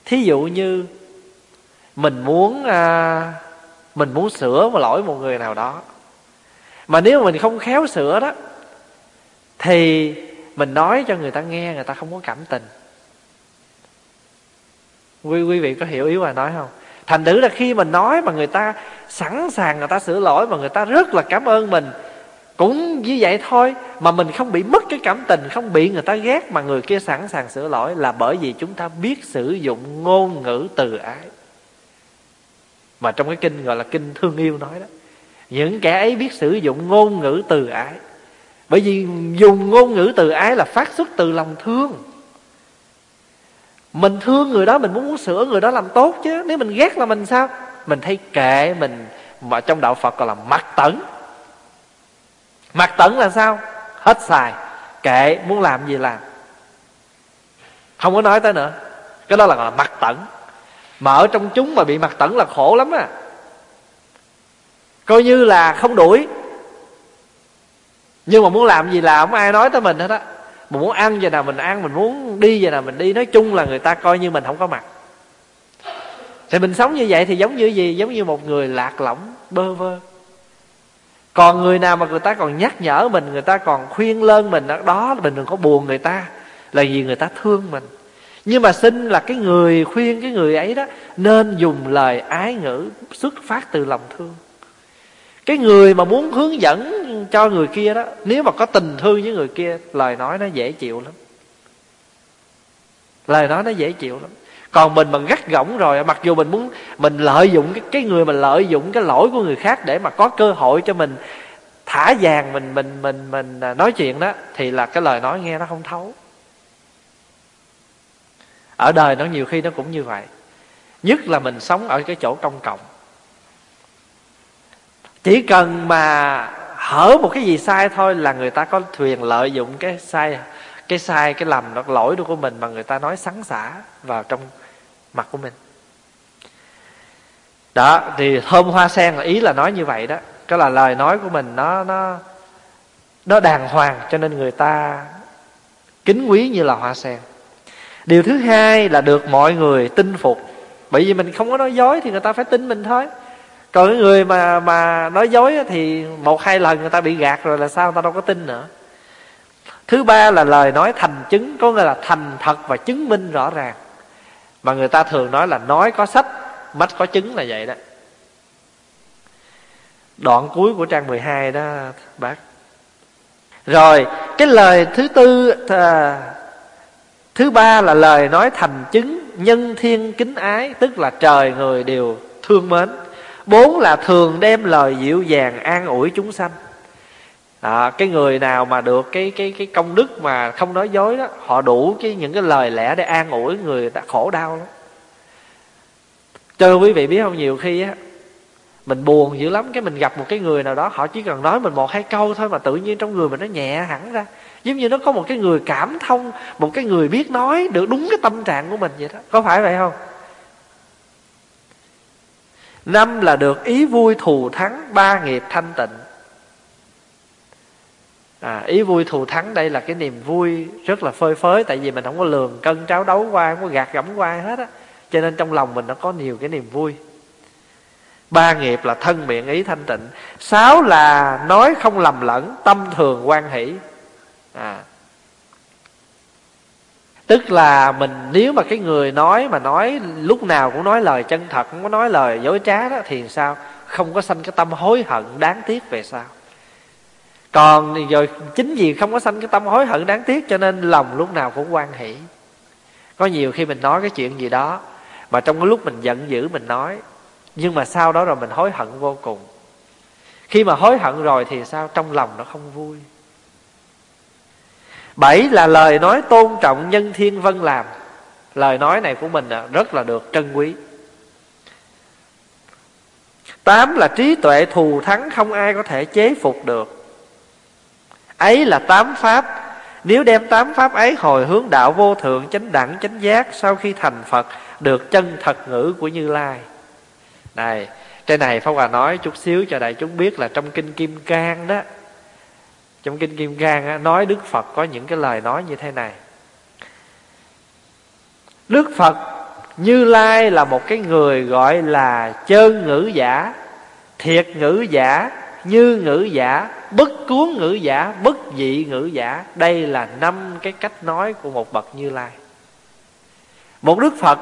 Thí dụ như mình muốn à, mình muốn sửa một lỗi một người nào đó mà nếu mà mình không khéo sửa đó thì mình nói cho người ta nghe, người ta không có cảm tình. Quý quý vị có hiểu ý mà nói không? Thành thử là khi mình nói mà người ta sẵn sàng, người ta sửa lỗi mà người ta rất là cảm ơn mình, cũng như vậy thôi, mà mình không bị mất cái cảm tình, không bị người ta ghét mà người kia sẵn sàng sửa lỗi là bởi vì chúng ta biết sử dụng ngôn ngữ từ ái. Mà trong cái kinh gọi là kinh thương yêu nói đó, những kẻ ấy biết sử dụng ngôn ngữ từ ái bởi vì dùng ngôn ngữ từ ái là phát xuất từ lòng thương. Mình thương người đó, mình muốn muốn sửa người đó làm tốt chứ. Nếu mình ghét là mình sao? Mình thấy kệ mình. Mà trong đạo phật gọi là mặt tẩn mặt tẩn là sao? Hết xài. Kệ, muốn làm gì làm. Không có nói tới nữa. Cái đó là gọi là mặt tẩn mà ở trong chúng mà bị mặt tẩn là khổ lắm à coi như là không đuổi nhưng mà muốn làm gì làm không ai nói tới mình hết á. Mình muốn ăn giờ nào mình ăn, mình muốn đi giờ nào mình đi, nói chung là người ta coi như mình không có mặt. Thì mình sống như vậy thì giống như gì? Giống như một người lạc lõng, bơ vơ. Còn người nào mà người ta còn nhắc nhở mình, người ta còn khuyên lơn mình, đó mình đừng có buồn người ta, là vì người ta thương mình. Nhưng mà xin là cái người khuyên, cái người ấy đó, nên dùng lời ái ngữ xuất phát từ lòng thương cái người mà muốn hướng dẫn cho người kia đó, nếu mà có tình thương với người kia, lời nói nó dễ chịu lắm. Lời nói nó dễ chịu lắm. Còn mình mà gắt gỏng rồi, mặc dù mình muốn, mình lợi dụng cái cái người mà lợi dụng cái lỗi của người khác để mà có cơ hội cho mình thả vàng mình mình mình mình à, nói chuyện đó, thì là cái lời nói nghe nó không thấu. Ở đời nó nhiều khi nó cũng như vậy. Nhất là mình sống ở cái chỗ công cộng chỉ cần mà hở một cái gì sai thôi là người ta có thuyền lợi dụng cái sai cái sai, cái lầm đó lỗi của mình mà người ta nói sắn xả vào trong mặt của mình. Đó, thì thơm hoa sen là ý là nói như vậy đó. Cái là lời nói của mình nó nó nó đàng hoàng cho nên người ta kính quý như là hoa sen. Điều thứ hai là được mọi người tin phục. Bởi vì mình không có nói dối thì người ta phải tin mình thôi còn cái người mà mà nói dối thì một hai lần người ta bị gạt rồi là sao? Người ta đâu có tin nữa. Thứ ba là lời nói thành chứng có nghĩa là thành thật và chứng minh rõ ràng. Mà người ta thường nói là nói có sách mắt có chứng là vậy đó. Đoạn cuối của trang 12 đó bác. Rồi cái lời thứ tư à, thứ ba là lời nói thành chứng nhân thiên kính ái tức là trời người đều thương mến bốn là thường đem lời dịu dàng an ủi chúng sanh. À, cái người nào mà được cái cái cái công đức mà không nói dối đó họ đủ cái những cái lời lẽ để an ủi người đã khổ đau lắm. Cho quý vị biết không nhiều khi á mình buồn dữ lắm cái mình gặp một cái người nào đó họ chỉ cần nói mình một hai câu thôi mà tự nhiên trong người mình nó nhẹ hẳn ra. Giống như nó có một cái người cảm thông một cái người biết nói được đúng cái tâm trạng của mình vậy đó. Có phải vậy không? Năm là được ý vui thù thắng ba nghiệp thanh tịnh. À, ý vui thù thắng đây là cái niềm vui rất là phơi phới tại vì mình không có lường cân tráo đấu qua không có gạt gẫm qua hết á. Cho nên trong lòng mình nó có nhiều cái niềm vui. Ba nghiệp là thân miệng ý thanh tịnh. Sáu là nói không lầm lẫn tâm thường quan hỷ. À tức là mình, nếu mà cái người nói mà nói, lúc nào cũng nói lời chân thật, không có nói lời dối trá đó, thì sao? Không có sanh cái tâm hối hận đáng tiếc về sao? còn rồi, chính vì không có sanh cái tâm hối hận đáng tiếc, cho nên lòng lúc nào cũng quan hỷ. Có nhiều khi mình nói cái chuyện gì đó, mà trong cái lúc mình giận dữ mình nói, nhưng mà sau đó rồi mình hối hận vô cùng. Khi mà hối hận rồi thì sao? Trong lòng nó không vui bảy là lời nói tôn trọng nhân thiên vân làm. Lời nói này của mình à, rất là được trân quý. Tám là trí tuệ thù thắng không ai có thể chế phục được. Ấy là tám pháp. Nếu đem tám pháp ấy hồi hướng đạo vô thượng, chánh đẳng, chánh giác, sau khi thành phật, được chân thật ngữ của như lai. Này cái này pháp hòa nói chút xíu cho đại chúng biết là trong kinh kim cang đó trong kinh kim cang nói đức phật có những cái lời nói như thế này. Đức phật như lai là một cái người gọi là chơn ngữ giả, thiệt ngữ giả, như ngữ giả, bất cuốn ngữ giả, bất dị ngữ giả. Đây là năm cái cách nói của một bậc như lai. Một đức phật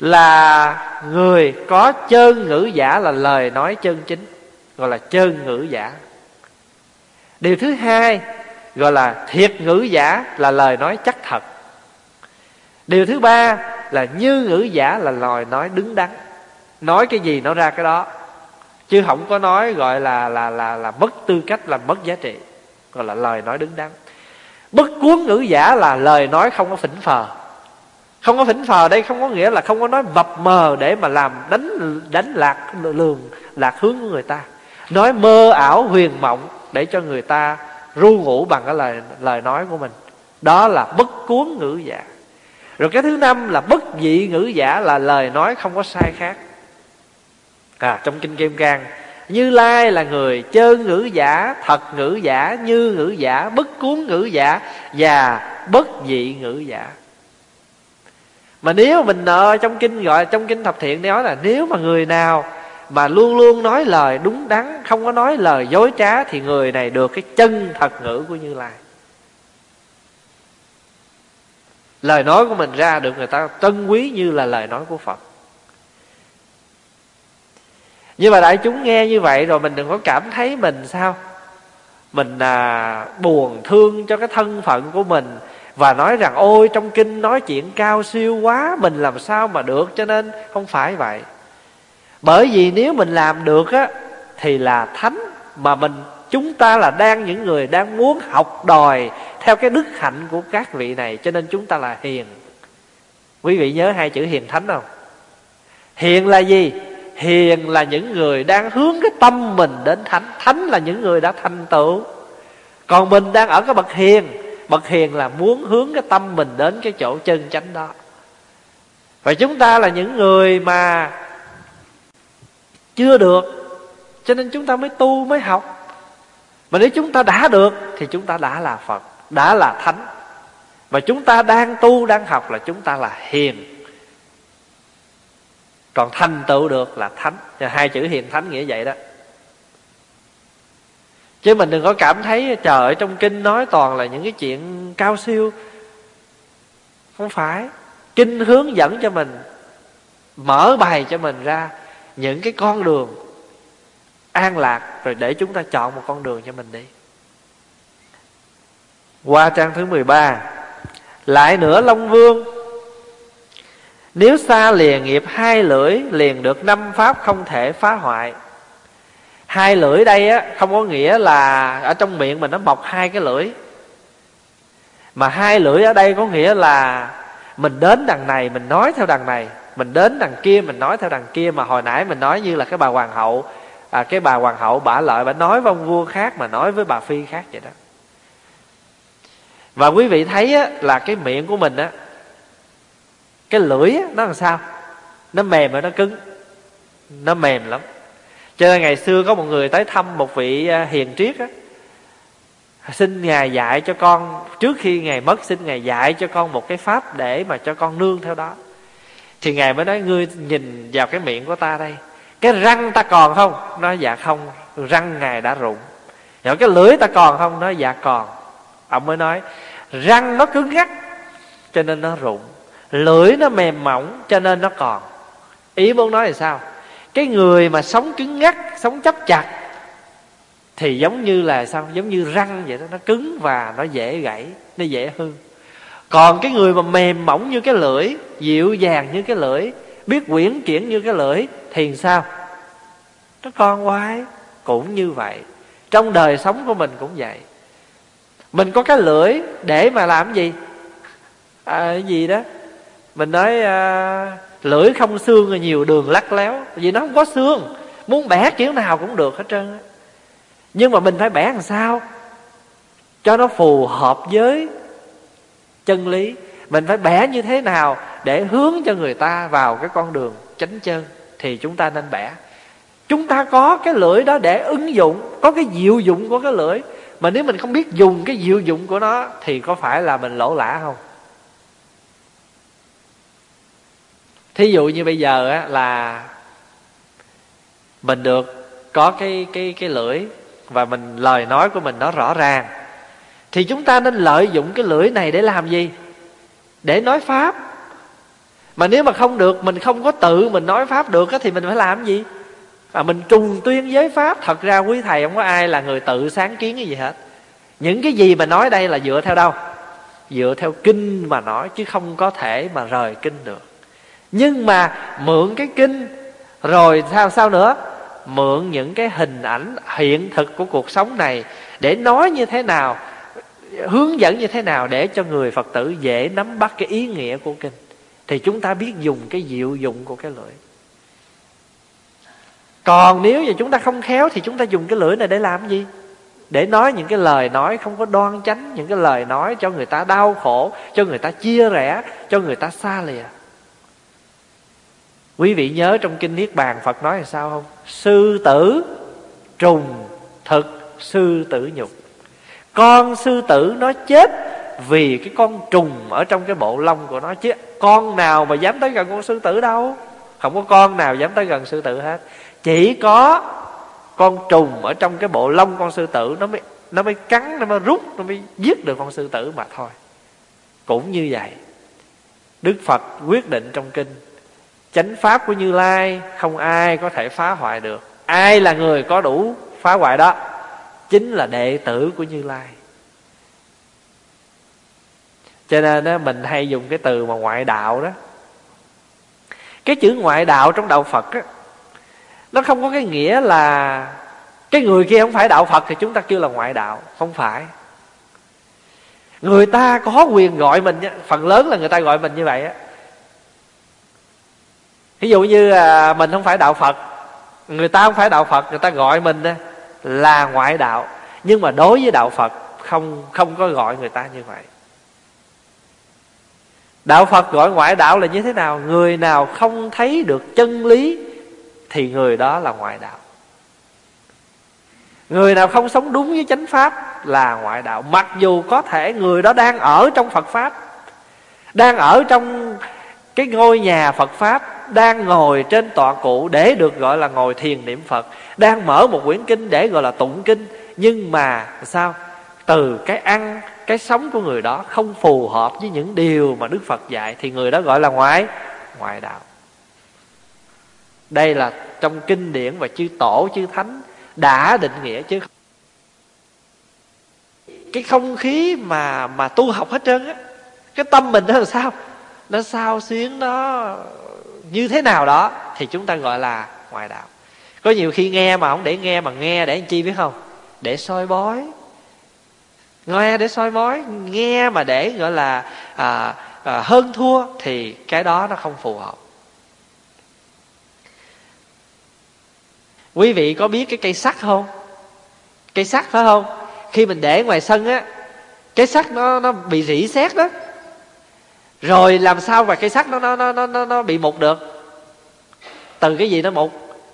là người có chơn ngữ giả là lời nói chân chính, gọi là chơn ngữ giả điều thứ hai gọi là thiệt ngữ giả là lời nói chắc thật. Điều thứ ba là như ngữ giả là lời nói đứng đắn. Nói cái gì nó ra cái đó. Chứ không có nói gọi là là là là mất tư cách, là mất giá trị. Gọi là lời nói đứng đắn. Bất cuốn ngữ giả là lời nói không có phỉnh phờ. Không có phỉnh phờ đây không có nghĩa là không có nói mập mờ để mà làm đánh đánh lạc lường, lạc hướng của người ta. Nói mơ ảo huyền mộng để cho người ta ru ngủ bằng cái lời lời nói của mình. Đó là bất cuốn ngữ giả. Rồi cái thứ năm là bất dị ngữ giả là lời nói không có sai khác. À trong kinh kim cang, như lai là người chơn ngữ giả, thật ngữ giả, như ngữ giả, bất cuốn ngữ giả và bất dị ngữ giả. Mà nếu mình ở trong kinh, gọi trong kinh thập thiện nói là nếu mà người nào mà luôn luôn nói lời đúng đắn không có nói lời dối trá thì người này được cái chân thật ngữ của như lai. Lời nói của mình ra được người ta trân quý như là lời nói của phật. Nhưng mà đại chúng nghe như vậy rồi mình đừng có cảm thấy mình sao? Mình à, buồn thương cho cái thân phận của mình và nói rằng ôi trong kinh nói chuyện cao siêu quá mình làm sao mà được cho nên không phải vậy bởi vì nếu mình làm được á, thì là thánh, mà mình, chúng ta là đang những người đang muốn học đòi theo cái đức hạnh của các vị này, cho nên chúng ta là hiền. Quý vị nhớ hai chữ hiền thánh không? Hiền là gì? Hiền là những người đang hướng cái tâm mình đến thánh. Thánh là những người đã thành tựu. Còn mình đang ở cái bậc hiền bậc hiền là muốn hướng cái tâm mình đến cái chỗ chân chánh đó. Và chúng ta là những người mà chưa được. Cho nên chúng ta mới tu, mới học. Mà nếu chúng ta đã được, thì chúng ta đã là phật, đã là thánh. Và chúng ta đang tu, đang học là chúng ta là hiền. Còn thành tựu được là thánh. Hai chữ hiền thánh nghĩa vậy đó. Chứ mình đừng có cảm thấy, trời ơi, trong kinh nói toàn là những cái chuyện cao siêu. Không phải. Kinh hướng dẫn cho mình, mở bài cho mình ra những cái con đường an lạc rồi để chúng ta chọn một con đường cho mình đi. Qua trang thứ 13 lại nữa long vương. Nếu xa lìa nghiệp hai lưỡi, liền được năm pháp không thể phá hoại. Hai lưỡi đây á, không có nghĩa là ở trong miệng mình nó mọc hai cái lưỡi. Mà hai lưỡi ở đây có nghĩa là mình đến đằng này, mình nói theo đằng này mình đến đằng kia mình nói theo đằng kia mà hồi nãy mình nói như là cái bà hoàng hậu à, cái bà hoàng hậu bả lợi bả nói với ông vua khác mà nói với bà phi khác vậy đó. Và quý vị thấy á, là cái miệng của mình á cái lưỡi á, nó làm sao? Nó mềm và nó cứng nó mềm lắm. Cho nên ngày xưa có một người tới thăm một vị à, hiền triết á xin ngài dạy cho con trước khi ngài mất xin ngài dạy cho con một cái pháp để mà cho con nương theo đó thì ngài mới nói, ngươi nhìn vào cái miệng của ta đây. Cái răng ta còn không? Nói dạ không, răng ngài đã rụng. Rồi cái lưỡi ta còn không? Nói dạ còn. Ông mới nói, răng nó cứng ngắc, cho nên nó rụng. Lưỡi nó mềm mỏng, cho nên nó còn. Ý muốn nói là sao? Cái người mà sống cứng ngắc, sống chấp chặt, thì giống như là sao? Giống như răng vậy đó, nó cứng và nó dễ gãy, nó dễ hư còn cái người mà mềm mỏng như cái lưỡi dịu dàng như cái lưỡi biết quyển chuyển như cái lưỡi thì sao? Nó con hoài cũng như vậy. Trong đời sống của mình cũng vậy. Mình có cái lưỡi để mà làm gì? À, gì đó. Mình nói à, lưỡi không xương rồi nhiều đường lắc léo vì nó không có xương. Muốn bẻ kiểu nào cũng được hết trơn nhưng mà mình phải bẻ làm sao? Cho nó phù hợp với chân lý. Mình phải bẻ như thế nào để hướng cho người ta vào cái con đường chánh chân thì chúng ta nên bẻ. Chúng ta có cái lưỡi đó để ứng dụng, có cái diệu dụng của cái lưỡi. Mà nếu mình không biết dùng cái diệu dụng của nó thì có phải là mình lỗ lã không? Thí dụ như bây giờ á, là mình được có cái cái cái lưỡi và mình lời nói của mình nó rõ ràng thì chúng ta nên lợi dụng cái lưỡi này để làm gì? Để nói pháp. Mà nếu mà không được, mình không có tự mình nói pháp được thì mình phải làm gì? Mà mình trùng tuyên giới pháp. Thật ra quý thầy không có ai là người tự sáng kiến cái gì hết. Những cái gì mà nói đây là dựa theo đâu? Dựa theo kinh mà nói, chứ không có thể mà rời kinh được. Nhưng mà mượn cái kinh, rồi sao sao nữa? Mượn những cái hình ảnh hiện thực của cuộc sống này để nói như thế nào? Hướng dẫn như thế nào để cho người phật tử dễ nắm bắt cái ý nghĩa của kinh? Thì chúng ta biết dùng cái diệu dụng của cái lưỡi. Còn nếu như chúng ta không khéo thì chúng ta dùng cái lưỡi này để làm gì? Để nói những cái lời nói không có đoan chánh, những cái lời nói cho người ta đau khổ, cho người ta chia rẽ, cho người ta xa lìa. Quý vị nhớ trong kinh niết bàn phật nói là sao không? Sư tử trùng thực, sư tử nhục con sư tử nó chết vì cái con trùng ở trong cái bộ lông của nó chứ. Con nào mà dám tới gần con sư tử đâu. Không có con nào dám tới gần sư tử hết. Chỉ có con trùng ở trong cái bộ lông con sư tử nó mới nó mới cắn, nó mới rút, nó mới giết được con sư tử mà thôi. Cũng như vậy, đức phật quyết định trong kinh, chánh pháp của như lai không ai có thể phá hoại được. Ai là người có đủ phá hoại đó? Chính là đệ tử của như lai. Cho nên đó, mình hay dùng cái từ mà ngoại đạo đó. Cái chữ ngoại đạo trong đạo phật á nó không có cái nghĩa là cái người kia không phải đạo phật thì chúng ta kêu là ngoại đạo. Không phải. Người ta có quyền gọi mình phần lớn là người ta gọi mình như vậy á. Ví dụ như à, mình không phải đạo phật người ta không phải đạo phật người ta gọi mình là ngoại đạo, nhưng mà đối với đạo phật không không có gọi người ta như vậy. Đạo phật gọi ngoại đạo là như thế nào? Người nào không thấy được chân lý thì người đó là ngoại đạo. Người nào không sống đúng với chánh pháp là ngoại đạo. Mặc dù có thể người đó đang ở trong phật pháp, đang ở trong cái ngôi nhà phật pháp đang ngồi trên tọa cụ để được gọi là ngồi thiền niệm phật, đang mở một quyển kinh để gọi là tụng kinh. Nhưng mà sao? Từ cái ăn, cái sống của người đó không phù hợp với những điều mà đức phật dạy thì người đó gọi là ngoại ngoại đạo. Đây là trong kinh điển và chư tổ, chư thánh đã định nghĩa chứ cái không khí mà mà tu học hết trơn á, cái tâm mình nó làm sao? Nó sao xuyến nó như thế nào đó thì chúng ta gọi là ngoại đạo. Có nhiều khi nghe mà không để nghe mà nghe để làm chi biết không? Để soi bói. Nghe để soi bói nghe mà để gọi là à, à, hơn thua thì cái đó nó không phù hợp. Quý vị có biết cái cây sắt không? Cây sắt phải không? Khi mình để ngoài sân á cái sắt nó nó bị rỉ sét đó rồi làm sao mà cây sắt nó nó nó nó nó bị mục được? Từ cái gì nó mục?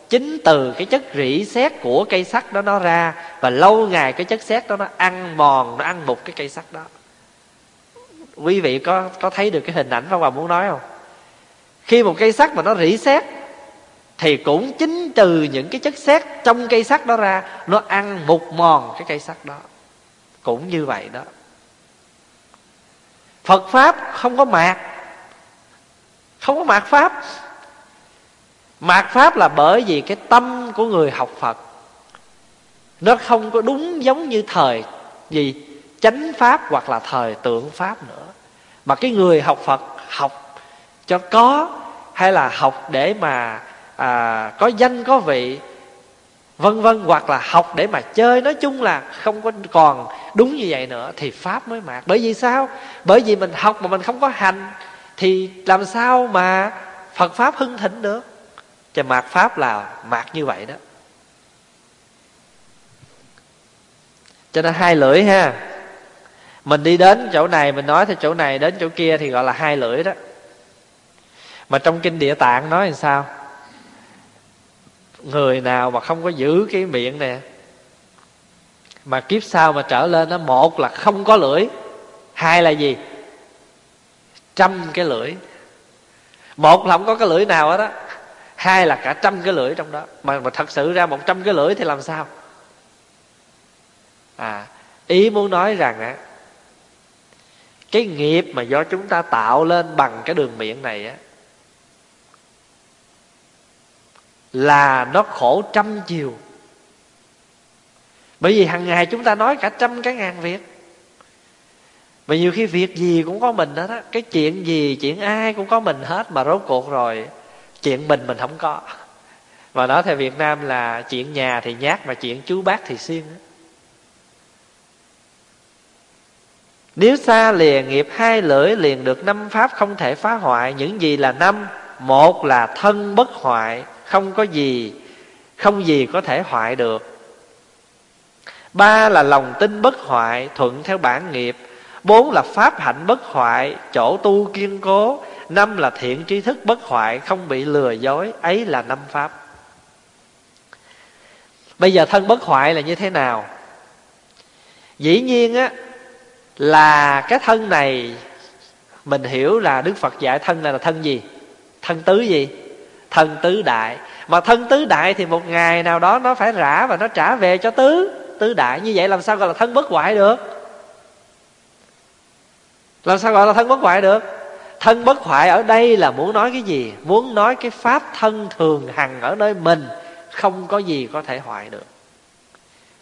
Chính từ cái chất rỉ sét của cây sắt đó nó ra, và lâu ngày cái chất sét đó nó ăn mòn, nó ăn mục cái cây sắt đó. Quý vị có có thấy được cái hình ảnh Pháp hoàng muốn nói không? Khi một cây sắt mà nó rỉ sét, thì cũng chính từ những cái chất sét trong cây sắt đó ra, nó ăn mục mòn cái cây sắt đó. Cũng như vậy đó phật pháp không có mạt. Không có mạt pháp. Mạt pháp là bởi vì cái tâm của người học phật nó không có đúng giống như thời gì chánh pháp hoặc là thời tượng pháp nữa. Mà cái người học phật học cho có hay là học để mà à, có danh có vị vân vân, hoặc là học để mà chơi. Nói chung là không có còn đúng như vậy nữa thì pháp mới mạt. Bởi vì sao? Bởi vì mình học mà mình không có hành thì làm sao mà phật pháp hưng thịnh được? Cho mạt pháp là mạt như vậy đó. Cho nên hai lưỡi ha. Mình đi đến chỗ này, mình nói theo chỗ này, đến chỗ kia thì gọi là hai lưỡi đó. Mà trong kinh địa tạng nói làm sao? Người nào mà không có giữ cái miệng nè. Mà kiếp sau mà trở lên nó một là không có lưỡi, hai là gì? Trăm cái lưỡi. Một là không có cái lưỡi nào hết đó hai là cả trăm cái lưỡi trong đó. Mà mà thật sự ra một trăm cái lưỡi thì làm sao? À ý muốn nói rằng á, cái nghiệp mà do chúng ta tạo lên bằng cái đường miệng này á là nó khổ trăm chiều. Bởi vì hàng ngày chúng ta nói cả trăm cái ngàn việc. Mà nhiều khi việc gì cũng có mình hết á. Cái chuyện gì, chuyện ai cũng có mình hết mà rốt cuộc rồi, chuyện mình mình không có. Mà nói theo việt nam là chuyện nhà thì nhát mà chuyện chú bác thì xiên nếu xa lìa nghiệp hai lưỡi liền được năm pháp không thể phá hoại. Những gì là năm? Một là thân bất hoại không có gì, không gì có thể hoại được. Ba là lòng tin bất hoại, thuận theo bản nghiệp. Bốn là pháp hạnh bất hoại, chỗ tu kiên cố. Năm là thiện tri thức bất hoại, không bị lừa dối. Ấy là năm pháp. Bây giờ thân bất hoại là như thế nào? Dĩ nhiên á, là cái thân này, mình hiểu là đức phật dạy thân này là thân gì? Thân tứ gì? Thân tứ đại. Mà thân tứ đại thì một ngày nào đó nó phải rã và nó trả về cho tứ tứ đại. Như vậy làm sao gọi là thân bất hoại được? Làm sao gọi là thân bất hoại được? Thân bất hoại ở đây là muốn nói cái gì? Muốn nói cái pháp thân thường hằng ở nơi mình không có gì có thể hoại được.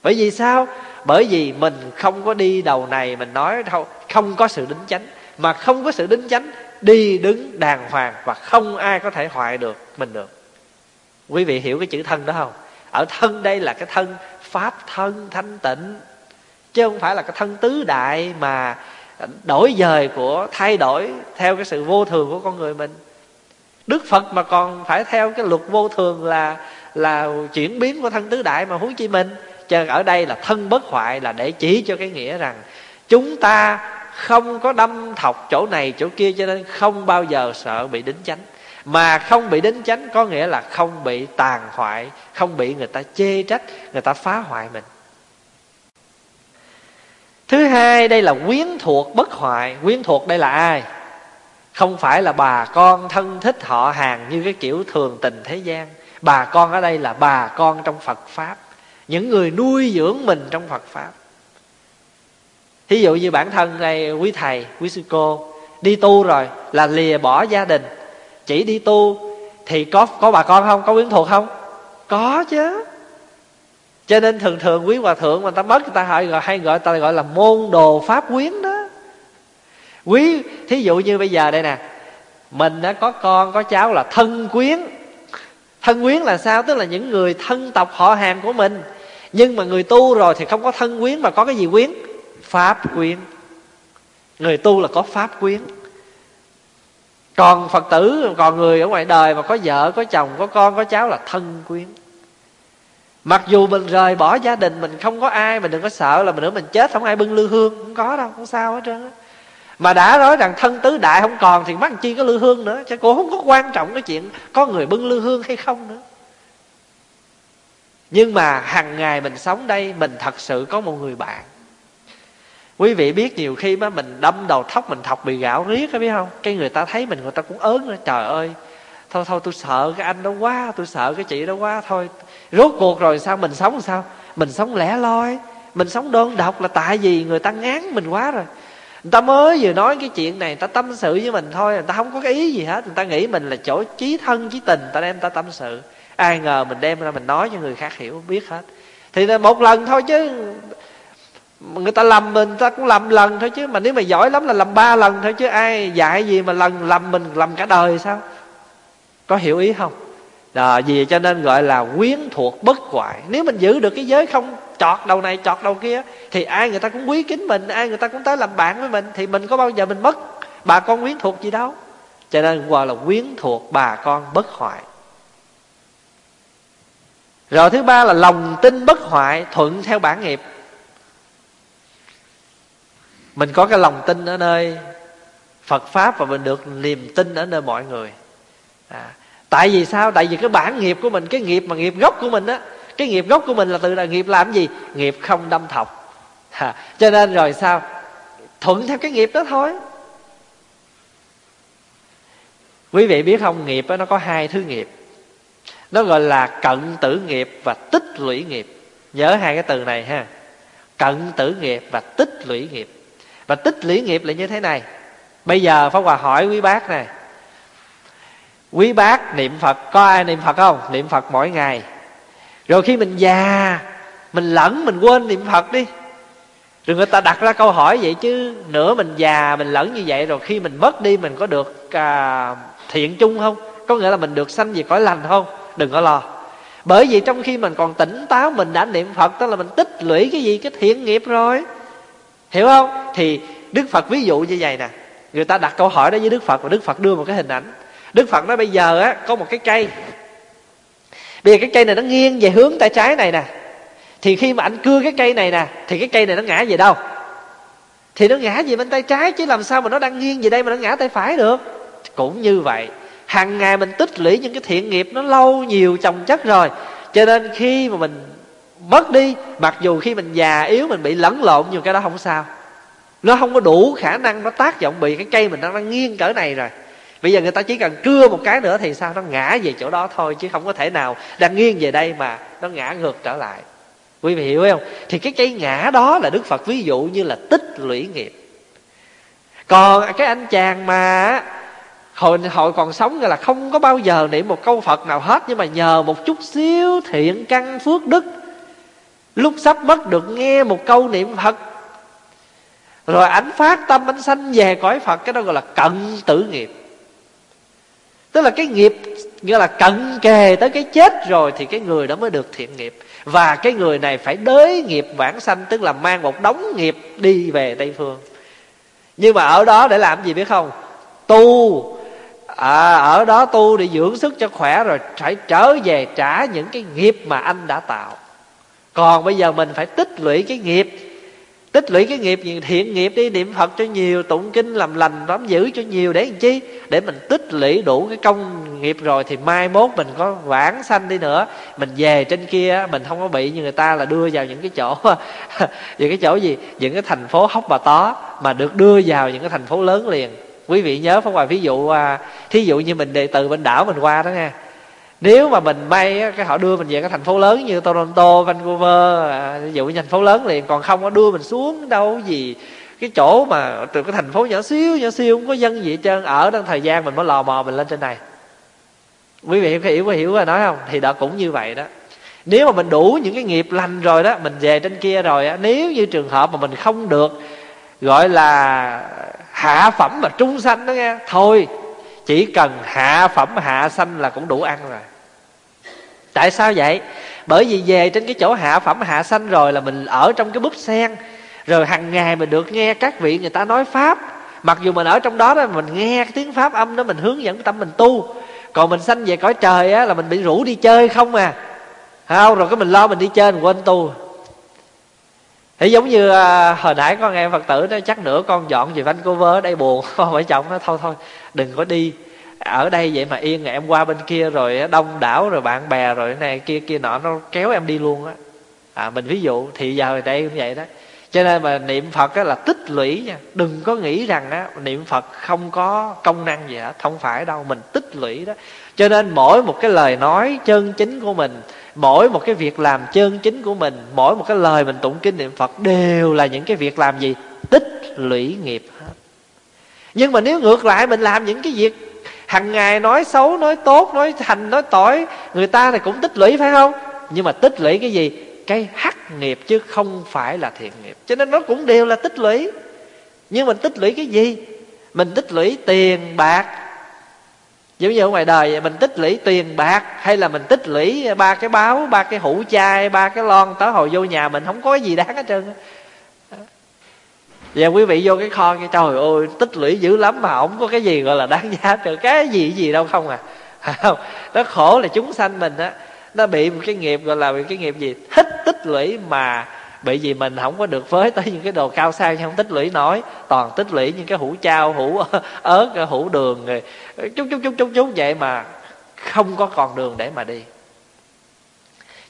Bởi vì sao? Bởi vì mình không có đi đầu này mình nói đâu không có sự đính chánh. Mà không có sự đính chánh đi đứng đàng hoàng và không ai có thể hoại được mình được. Quý vị hiểu cái chữ thân đó không? Ở thân đây là cái thân pháp thân thanh tịnh, chứ không phải là cái thân tứ đại mà đổi dời của, thay đổi theo cái sự vô thường của con người mình. Đức phật mà còn phải theo cái luật vô thường là là chuyển biến của thân tứ đại mà huống chi mình. Chờ ở đây là thân bất hoại là để chỉ cho cái nghĩa rằng chúng ta không có đâm thọc chỗ này, chỗ kia, cho nên không bao giờ sợ bị đính chánh. Mà không bị đính chánh có nghĩa là không bị tàn hoại, không bị người ta chê trách, người ta phá hoại mình. Thứ hai, đây là quyến thuộc bất hoại. Quyến thuộc đây là ai? Không phải là bà con thân thích họ hàng như cái kiểu thường tình thế gian. Bà con ở đây là bà con trong phật pháp. Những người nuôi dưỡng mình trong phật pháp thí dụ như bản thân đây, quý thầy, quý sư cô, đi tu rồi là lìa bỏ gia đình. Chỉ đi tu thì có có bà con không? Có quyến thuộc không? Có chứ. Cho nên thường thường quý hòa thượng mà người ta mất người ta hay gọi hay gọi, ta gọi là môn đồ pháp quyến đó. Quý, thí dụ như bây giờ đây nè, mình đã có con, có cháu là thân quyến. Thân quyến là sao? Tức là những người thân tộc họ hàng của mình. Nhưng mà người tu rồi thì không có thân quyến mà có cái gì quyến pháp quyến. Người tu là có pháp quyến. Còn phật tử, còn người ở ngoài đời mà có vợ, có chồng, có con, có cháu là thân quyến. Mặc dù mình rời bỏ gia đình, mình không có ai, mình đừng có sợ là mình nữa mình chết, không ai bưng lư hương, không có đâu, không sao hết trơn mà đã nói rằng thân tứ đại không còn thì mắc chi có lư hương nữa, chứ cũng không có quan trọng cái chuyện có người bưng lư hương hay không nữa. Nhưng mà hàng ngày mình sống đây, mình thật sự có một người bạn quý vị biết nhiều khi mà mình đâm đầu thóc mình thọc bị gạo riết biết không? Cái người ta thấy mình, người ta cũng ớn nữa trời ơi. Thôi thôi, tôi sợ cái anh đó quá, tôi sợ cái chị đó quá, thôi. Rốt cuộc rồi sao, mình sống sao? Mình sống lẻ loi, mình sống đơn độc là tại vì người ta ngán mình quá rồi. Người ta mới vừa nói cái chuyện này, người ta tâm sự với mình thôi, người ta không có cái ý gì hết. Người ta nghĩ mình là chỗ chí thân, chí tình, người ta đem, người ta tâm sự. Ai ngờ mình đem ra mình nói cho người khác hiểu biết hết. Thì là một lần thôi chứ người ta làm mình ta cũng làm lần thôi chứ. Mà nếu mà giỏi lắm là làm ba lần thôi chứ. Ai dạy gì mà lần làm mình làm cả đời sao? Có hiểu ý không? Đó, vì cho nên gọi là quyến thuộc bất hoại. Nếu mình giữ được cái giới không chọt đầu này chọt đầu kia thì ai người ta cũng quý kính mình ai người ta cũng tới làm bạn với mình thì mình có bao giờ mình mất? Bà con quyến thuộc gì đâu. Cho nên gọi là quyến thuộc bà con bất hoại. Rồi thứ ba là lòng tin bất hoại thuận theo bản nghiệp mình có cái lòng tin ở nơi phật pháp và mình được niềm tin ở nơi mọi người. À, tại vì sao? Tại vì cái bản nghiệp của mình cái nghiệp mà nghiệp gốc của mình á cái nghiệp gốc của mình là từ là nghiệp làm gì? Nghiệp không đâm thọc. À, cho nên rồi sao? Thuận theo cái nghiệp đó thôi. Quý vị biết không? Nghiệp đó, nó có hai thứ nghiệp. Nó gọi là cận tử nghiệp và tích lũy nghiệp. Nhớ hai cái từ này ha. Cận tử nghiệp và tích lũy nghiệp và tích lũy nghiệp là như thế này. Bây giờ pháp hòa hỏi quý bác này quý bác niệm phật có ai niệm phật không? Niệm phật mỗi ngày. Rồi khi mình già mình lẫn mình quên niệm phật đi. Rồi người ta đặt ra câu hỏi vậy chứ nửa mình già mình lẫn như vậy rồi khi mình mất đi mình có được à, thiện chung không? Có nghĩa là mình được sanh về cõi lành không? Đừng có lo. Bởi vì trong khi mình còn tỉnh táo mình đã niệm phật tức là mình tích lũy cái gì? Cái thiện nghiệp rồi hiểu không? Thì đức phật ví dụ như vậy nè. Người ta đặt câu hỏi đó với đức phật và đức phật đưa một cái hình ảnh. Đức phật nói bây giờ á, có một cái cây. Bây giờ cái cây này nó nghiêng về hướng tay trái này nè. Thì khi mà anh cưa cái cây này nè, thì cái cây này nó ngã về đâu? Thì nó ngã về bên tay trái, chứ làm sao mà nó đang nghiêng về đây mà nó ngã tay phải được? Cũng như vậy, hàng ngày mình tích lũy những cái thiện nghiệp nó lâu nhiều chồng chất rồi. Cho nên khi mà mình mất đi mặc dù khi mình già yếu mình bị lẫn lộn nhiều cái đó không sao. Nó không có đủ khả năng nó tác động bị cái cây mình đang, đang nghiêng cỡ này rồi. Bây giờ người ta chỉ cần cưa một cái nữa thì sao? Nó ngã về chỗ đó thôi chứ không có thể nào đang nghiêng về đây mà nó ngã ngược trở lại. Quý vị hiểu không? Thì cái cây ngã đó là đức phật ví dụ như là tích lũy nghiệp. Còn cái anh chàng mà hồi hồi còn sống là không có bao giờ niệm một câu phật nào hết nhưng mà nhờ một chút xíu thiện căn phước đức lúc sắp mất được nghe một câu niệm phật. Rồi ảnh phát tâm ảnh sanh về cõi phật cái đó gọi là cận tử nghiệp. Tức là cái nghiệp nghĩa là cận kề tới cái chết rồi thì cái người đó mới được thiện nghiệp. Và cái người này phải đới nghiệp vãng sanh tức là mang một đống nghiệp đi về tây phương. Nhưng mà ở đó để làm gì biết không? Tu. À, ở đó tu để dưỡng sức cho khỏe rồi phải trở về trả những cái nghiệp mà anh đã tạo còn bây giờ mình phải tích lũy cái nghiệp. Tích lũy cái nghiệp gì thiện nghiệp đi, niệm phật cho nhiều, tụng kinh làm lành bám giữ cho nhiều để làm chi? Để mình tích lũy đủ cái công nghiệp rồi thì mai mốt mình có vãng sanh đi nữa. Mình về trên kia, mình không có bị như người ta là đưa vào những cái chỗ, những cái chỗ gì? Những cái thành phố hóc bà tó mà được đưa vào những cái thành phố lớn liền. Quý vị nhớ phải ngoài ví dụ à, thí dụ như mình đệ từ bên đảo mình qua đó nha nếu mà mình bay cái họ đưa mình về cái thành phố lớn như Toronto, Vancouver, à, ví dụ như thành phố lớn liền còn không có đưa mình xuống đâu gì. Cái chỗ mà từ cái thành phố nhỏ xíu nhỏ xíu không có dân gì hết trơn ở đang thời gian mình mới lò mò mình lên trên này. Quý vị có hiểu có hiểu rồi nói không? Thì đó cũng như vậy đó. Nếu mà mình đủ những cái nghiệp lành rồi đó mình về trên kia rồi á nếu như trường hợp mà mình không được gọi là hạ phẩm mà trung sanh đó nghe thôi chỉ cần hạ phẩm hạ sanh là cũng đủ ăn rồi tại sao vậy? Bởi vì về trên cái chỗ hạ phẩm hạ sanh rồi là mình ở trong cái búp sen. Rồi hàng ngày mình được nghe các vị người ta nói pháp. Mặc dù mình ở trong đó đó mình nghe cái tiếng pháp âm đó mình hướng dẫn tâm mình tu. Còn mình sanh về cõi trời á là mình bị rủ đi chơi không à. Không? Rồi cái mình lo mình đi chơi mình quên tu. Thì giống như à, hồi nãy con nghe phật tử nói chắc nữa con dọn về vancouver ở đây buồn. Con vợ chồng nó thôi thôi đừng có đi ở đây vậy mà yên, em qua bên kia rồi đông đảo rồi bạn bè rồi này kia kia nọ, nó kéo em đi luôn á. À mình ví dụ, thì giờ đây cũng vậy đó. Cho nên mà niệm phật á là tích lũy nha. Đừng có nghĩ rằng á, niệm phật không có công năng gì hết, không phải đâu, mình tích lũy đó. Cho nên mỗi một cái lời nói chân chính của mình, mỗi một cái việc làm chân chính của mình, mỗi một cái lời mình tụng kinh niệm phật đều là những cái việc làm gì? Tích lũy nghiệp hết. Nhưng mà nếu ngược lại, mình làm những cái việc hằng ngày nói xấu nói tốt nói thành nói tội người ta thì cũng tích lũy phải không? Nhưng mà tích lũy cái gì? Cái hắc nghiệp chứ không phải là thiện nghiệp. Cho nên nó cũng đều là tích lũy. Nhưng mình tích lũy cái gì? Mình tích lũy tiền bạc. Giống như ở ngoài đời vậy, mình tích lũy tiền bạc hay là mình tích lũy ba cái báo ba cái hũ chai ba cái lon tới hồi vô nhà mình không có gì đáng hết trơn và quý vị vô cái kho cái trời ơi, tích lũy dữ lắm mà không có cái gì gọi là đáng giá được cái gì gì đâu không à. Không, nó khổ là chúng sanh mình á, nó bị một cái nghiệp gọi là bị cái nghiệp gì? Thích tích lũy mà bị gì mình không có được với, tới những cái đồ cao sang không tích lũy nói toàn tích lũy những cái hũ trao, hũ ớt, hũ đường rồi, chút chút chút chút chút, vậy mà không có còn đường để mà đi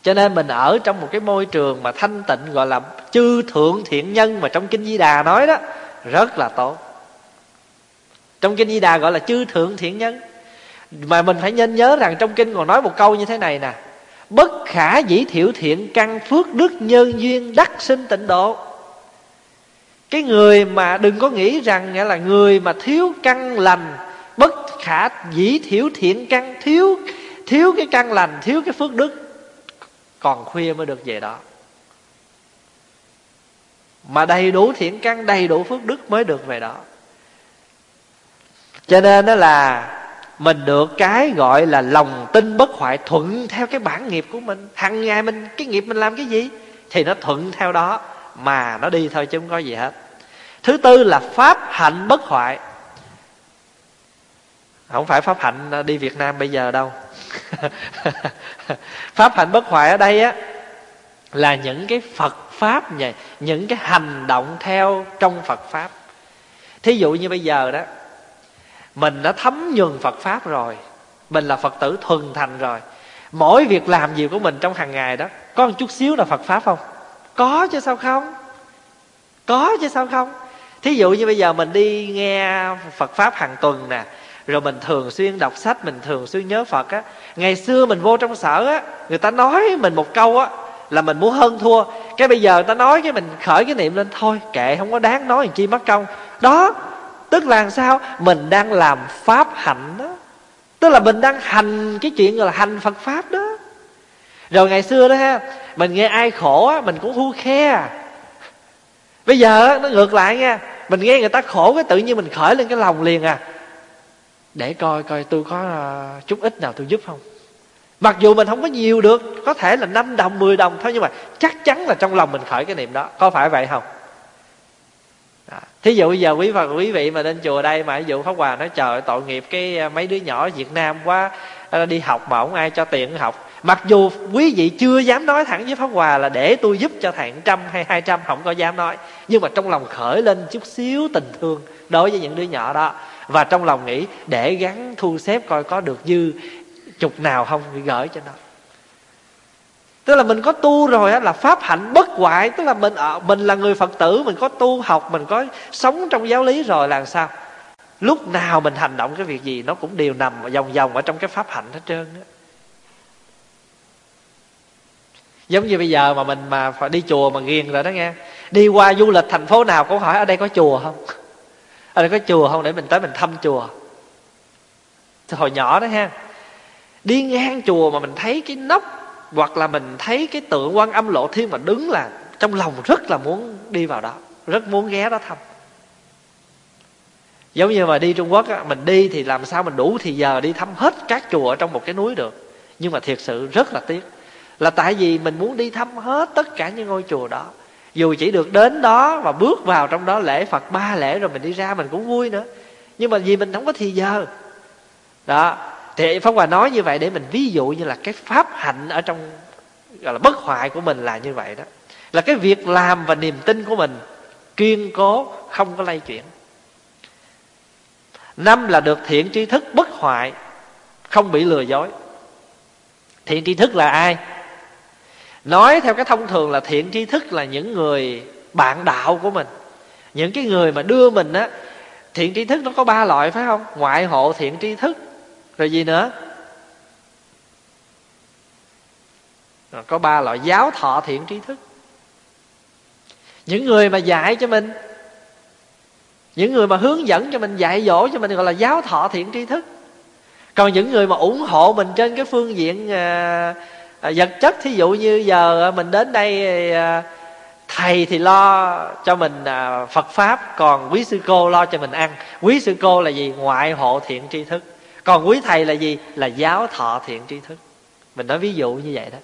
cho nên mình ở trong một cái môi trường mà thanh tịnh, gọi là chư thượng thiện nhân mà trong kinh di đà nói đó, rất là tốt. Trong kinh di đà gọi là chư thượng thiện nhân. Mà mình phải nên nhớ rằng trong kinh còn nói một câu như thế này nè. Bất khả dĩ thiệu thiện, căn phước đức nhân duyên đắc sinh tịnh độ. Cái người mà đừng có nghĩ rằng nghĩa là người mà thiếu căn lành, bất khả dĩ thiểu thiện, căn thiếu thiếu cái căn lành, thiếu cái phước đức còn khuya mới được về đó. Mà đầy đủ thiện căn, đầy đủ phước đức mới được về đó. Cho nên đó là mình được cái gọi là lòng tin bất hoại thuận theo cái bản nghiệp của mình. Hằng ngày mình, cái nghiệp mình làm cái gì thì nó thuận theo đó, mà nó đi thôi chứ không có gì hết. Thứ tư là pháp hạnh bất hoại không phải pháp hạnh đi việt nam bây giờ đâu. Pháp hạnh bất hoại ở đây á, là những cái phật pháp này những cái hành động theo trong phật pháp. Thí dụ như bây giờ đó, mình đã thấm nhuần phật pháp rồi, mình là phật tử thuần thành rồi, mỗi việc làm gì của mình trong hàng ngày đó, có một chút xíu là phật pháp không? Có chứ sao không? Có chứ sao không? Thí dụ như bây giờ mình đi nghe phật pháp hàng tuần nè rồi mình thường xuyên đọc sách, mình thường xuyên nhớ phật á. Ngày xưa mình vô trong sở á, người ta nói mình một câu á, là mình muốn hơn thua. Cái bây giờ người ta nói cái mình khởi cái niệm lên, thôi kệ, không có đáng nói làm chi mất công. Đó, tức là sao? Mình đang làm pháp hạnh đó. Tức là mình đang hành cái chuyện gọi là hành phật pháp đó. Rồi ngày xưa đó ha, mình nghe ai khổ á, mình cũng thu khe. Bây giờ nó ngược lại nha, mình nghe người ta khổ cái tự nhiên mình khởi lên cái lòng liền à để coi coi tôi có à, chút ít nào tôi giúp không? Mặc dù mình không có nhiều được, có thể là 5 đồng 10 đồng thôi, nhưng mà chắc chắn là trong lòng mình khởi cái niệm đó. Có phải vậy không? Đó. thí dụ bây giờ quý phật, quý vị mà lên chùa đây mà ví dụ pháp hòa nói, trời tội nghiệp cái à, mấy đứa nhỏ việt nam quá à, đi học mà không ai cho tiền học. Mặc dù quý vị chưa dám nói thẳng với pháp hòa là để tôi giúp cho thằng trăm hay hai trăm không có dám nói. Nhưng mà trong lòng khởi lên chút xíu tình thương đối với những đứa nhỏ đó và trong lòng nghĩ, để gắn thu xếp coi có được dư chục nào không, thì gửi cho nó. Tức là mình có tu rồi á, là pháp hạnh bất hoại. Tức là mình ở, mình là người phật tử, mình có tu học, mình có sống trong giáo lý rồi là sao? Lúc nào mình hành động cái việc gì, nó cũng đều nằm vòng vòng ở trong cái pháp hạnh hết trơn á. Giống như bây giờ mà mình mà phải đi chùa mà ghiền rồi đó nghe. Đi qua du lịch thành phố nào cũng hỏi, ở đây có chùa không? Ở đây có chùa không? Để mình tới mình thăm chùa. Hồi nhỏ đó ha. Đi ngang chùa mà mình thấy cái nóc hoặc là mình thấy cái tượng quan âm lộ thiên mà đứng là trong lòng rất là muốn đi vào đó rất muốn ghé đó thăm. Giống như mà đi trung quốc á, mình đi thì làm sao mình đủ thì giờ đi thăm hết các chùa trong một cái núi được. Nhưng mà thiệt sự rất là tiếc. Là tại vì mình muốn đi thăm hết tất cả những ngôi chùa đó dù chỉ được đến đó và bước vào trong đó lễ phật ba lễ rồi mình đi ra mình cũng vui nữa. Nhưng mà vì mình không có thì giờ. Đó, thì pháp hòa nói như vậy để mình ví dụ như là cái pháp hạnh ở trong, gọi là bất hoại của mình là như vậy đó. Là cái việc làm và niềm tin của mình kiên cố, không có lay chuyển. Năm là được thiện tri thức bất hoại, không bị lừa dối. Thiện tri thức là ai? Nói theo cái thông thường là thiện tri thức là những người bạn đạo của mình. Những cái người mà đưa mình á thiện tri thức nó có ba loại phải không? Ngoại hộ thiện tri thức rồi gì nữa? Rồi có ba loại giáo thọ thiện tri thức. Những người mà dạy cho mình những người mà hướng dẫn cho mình dạy dỗ cho mình gọi là giáo thọ thiện tri thức. Còn những người mà ủng hộ mình trên cái phương diện à, à, vật chất thí dụ như giờ à, mình đến đây à, thầy thì lo cho mình à, phật pháp còn quý sư cô lo cho mình ăn. Quý sư cô là gì? Ngoại hộ thiện tri thức. Còn quý thầy là gì? Là giáo thọ thiện tri thức. Mình nói ví dụ như vậy đó.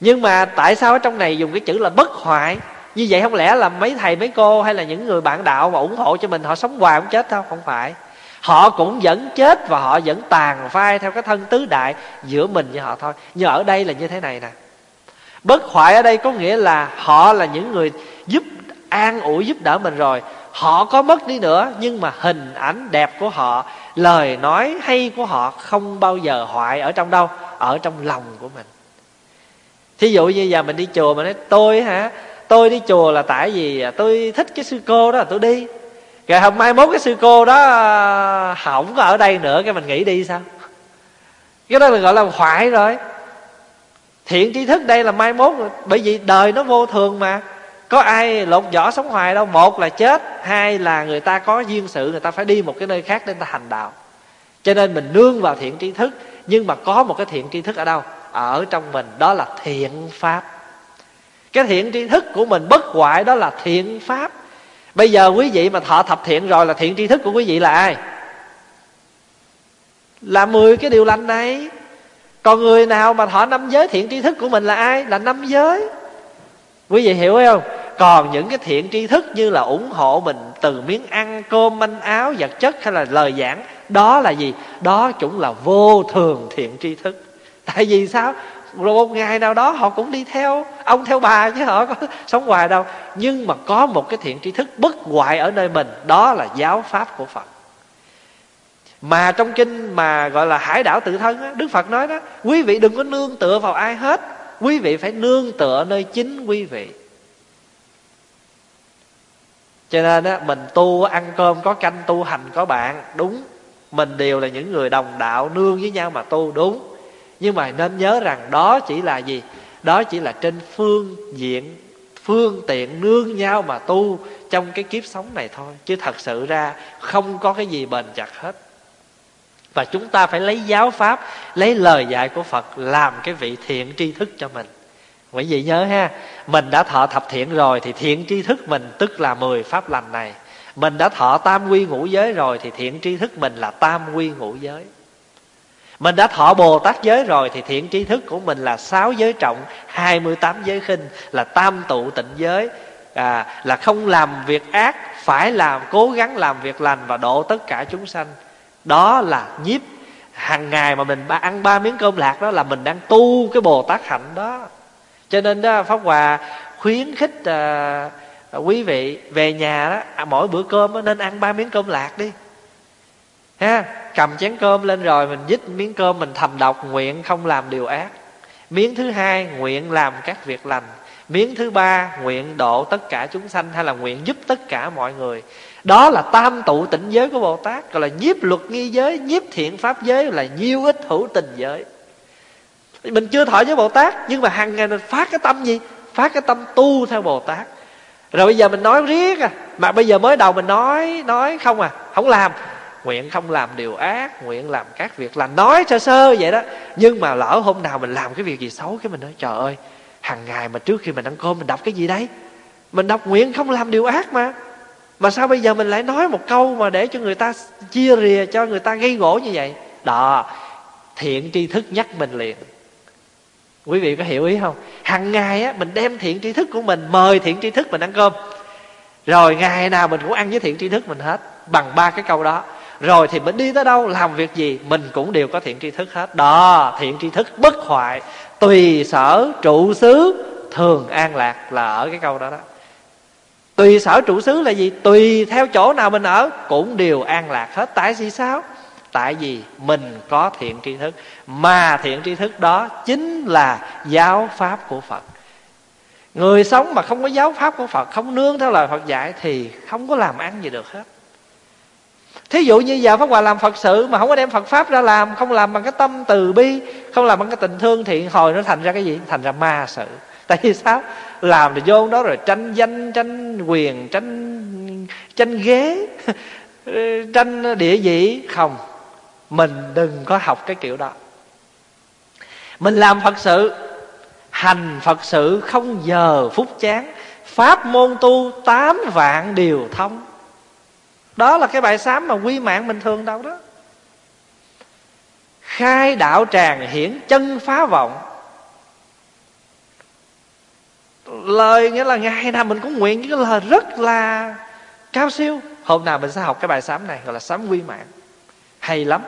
Nhưng mà tại sao ở trong này dùng cái chữ là bất hoại? Như vậy không lẽ là mấy thầy mấy cô hay là những người bạn đạo mà ủng hộ cho mình họ sống hoài không chết đâu? Không phải họ cũng vẫn chết và họ vẫn tàn phai theo cái thân tứ đại giữa mình với họ thôi. Nhưng ở đây là như thế này nè. Bất hoại ở đây có nghĩa là họ là những người giúp, an ủi, giúp đỡ mình rồi. Họ có mất đi nữa, nhưng mà hình ảnh đẹp của họ, lời nói hay của họ không bao giờ hoại ở trong đâu, ở trong lòng của mình. Thí dụ như giờ mình đi chùa mà nói, tôi hả? Tôi đi chùa là tại vì tôi thích cái sư cô đó là tôi đi rồi hôm mai mốt cái sư cô đó à, không có ở đây nữa, cái mình nghĩ đi sao? Cái đó là gọi là hoại rồi. Thiện tri thức đây là mai mốt, bởi vì đời nó vô thường mà. Có ai lột vỏ sống hoài đâu. Một là chết, hai là người ta có duyên sự, người ta phải đi một cái nơi khác để người ta hành đạo. Cho nên mình nương vào thiện tri thức, nhưng mà có một cái thiện tri thức ở đâu? Ở trong mình, đó là thiện pháp. Cái thiện tri thức của mình bất hoại đó là thiện pháp bây giờ quý vị mà thọ thập thiện rồi là thiện tri thức của quý vị là ai? Là mười cái điều lành này. Còn người nào mà thọ năm giới thiện tri thức của mình là ai? Là năm giới. Quý vị hiểu không? Còn những cái thiện tri thức như là ủng hộ mình từ miếng ăn, cơm, manh áo, vật chất hay là lời giảng, đó là gì? Đó cũng là vô thường thiện tri thức. Tại vì sao? Rồi một ngày nào đó họ cũng đi theo ông theo bà chứ họ có sống hoài đâu. Nhưng mà có một cái thiện tri thức bất hoại ở nơi mình đó là giáo pháp của phật. Mà trong kinh mà gọi là hải đảo tự thân á, đức phật nói đó quý vị đừng có nương tựa vào ai hết. Quý vị phải nương tựa nơi chính quý vị. Cho nên á, mình tu ăn cơm có canh tu hành có bạn đúng. Mình đều là những người đồng đạo nương với nhau mà tu đúng nhưng mà nên nhớ rằng đó chỉ là gì? Đó chỉ là trên phương diện, phương tiện nương nhau mà tu trong cái kiếp sống này thôi. Chứ thật sự ra không có cái gì bền chặt hết. Và chúng ta phải lấy giáo pháp, lấy lời dạy của phật làm cái vị thiện tri thức cho mình. Quý vị nhớ ha, mình đã thọ thập thiện rồi thì thiện tri thức mình tức là mười pháp lành này. Mình đã thọ tam quy ngũ giới rồi thì thiện tri thức mình là tam quy ngũ giới mình đã thọ Bồ Tát giới rồi Thì thiện tri thức của mình là sáu giới trọng 28 giới khinh Là tam tụ tịnh giới. À, Là không làm việc ác Phải làm cố gắng làm việc lành Và độ tất cả chúng sanh. Đó là nhiếp. Hàng ngày mà mình ăn ba miếng cơm lạc đó là mình đang tu cái bồ tát hạnh đó. Cho nên đó pháp hòa khuyến khích à, quý vị về nhà đó à, mỗi bữa cơm đó, nên ăn ba miếng cơm lạc đi ha, cầm chén cơm lên rồi mình dít miếng cơm mình thầm đọc nguyện không làm điều ác. Miếng thứ hai, nguyện làm các việc lành. Miếng thứ ba, nguyện độ tất cả chúng sanh hay là nguyện giúp tất cả mọi người. Đó là tam tụ tịnh giới của bồ tát, gọi là nhiếp luật nghi giới, nhiếp thiện pháp giới, là nhiêu ít hữu tình giới. Mình chưa thọ với bồ tát, nhưng mà hàng ngày mình phát cái tâm gì? Phát cái tâm tu theo bồ tát. Rồi bây giờ mình nói riết à mà bây giờ mới đầu mình nói nói không à không làm nguyện không làm điều ác, nguyện làm các việc lành. Nói sơ sơ vậy đó. Nhưng mà lỡ hôm nào mình làm cái việc gì xấu, cái mình nói, trời ơi hàng ngày mà trước khi mình ăn cơm mình đọc cái gì đấy? Mình đọc nguyện không làm điều ác mà. Mà sao bây giờ mình lại nói một câu mà để cho người ta chia rìa, cho người ta gây gỗ như vậy? Đó, thiện tri thức nhắc mình liền. Quý vị có hiểu ý không? Hằng ngày á, mình đem thiện tri thức của mình mời thiện tri thức mình ăn cơm. Rồi ngày nào mình cũng ăn với thiện tri thức mình hết, bằng ba cái câu đó rồi thì mình đi tới đâu, làm việc gì, mình cũng đều có thiện tri thức hết. Đó, thiện tri thức bất hoại, tùy sở trụ xứ thường an lạc là ở cái câu đó đó. Tùy sở trụ xứ là gì? Tùy theo chỗ nào mình ở cũng đều an lạc hết. Tại vì sao? Tại vì mình có thiện tri thức. Mà thiện tri thức đó chính là giáo pháp của phật. Người sống mà không có giáo pháp của phật, không nương theo lời phật dạy thì không có làm ăn gì được hết thí dụ như giờ pháp hòa làm phật sự mà không có đem phật pháp ra làm, không làm bằng cái tâm từ bi, không làm bằng cái tình thương thiện hồi, nó thành ra cái gì? Thành ra ma sự. Tại vì sao? Làm thì vô đó rồi tranh danh, tranh quyền, tranh tranh ghế, tranh địa vị. Không, mình đừng có học cái kiểu đó. Mình làm phật sự, hành phật sự không giờ phút chán. Pháp môn tu tám vạn điều thông đó là cái bài sám mà quy mạng bình thường đâu đó. Khai đạo tràng hiển chân phá vọng. Lời nghĩa là ngày nào mình cũng nguyện những cái lời rất là cao siêu. Hôm nào mình sẽ học cái bài sám này, gọi là sám quy mạng. Hay lắm.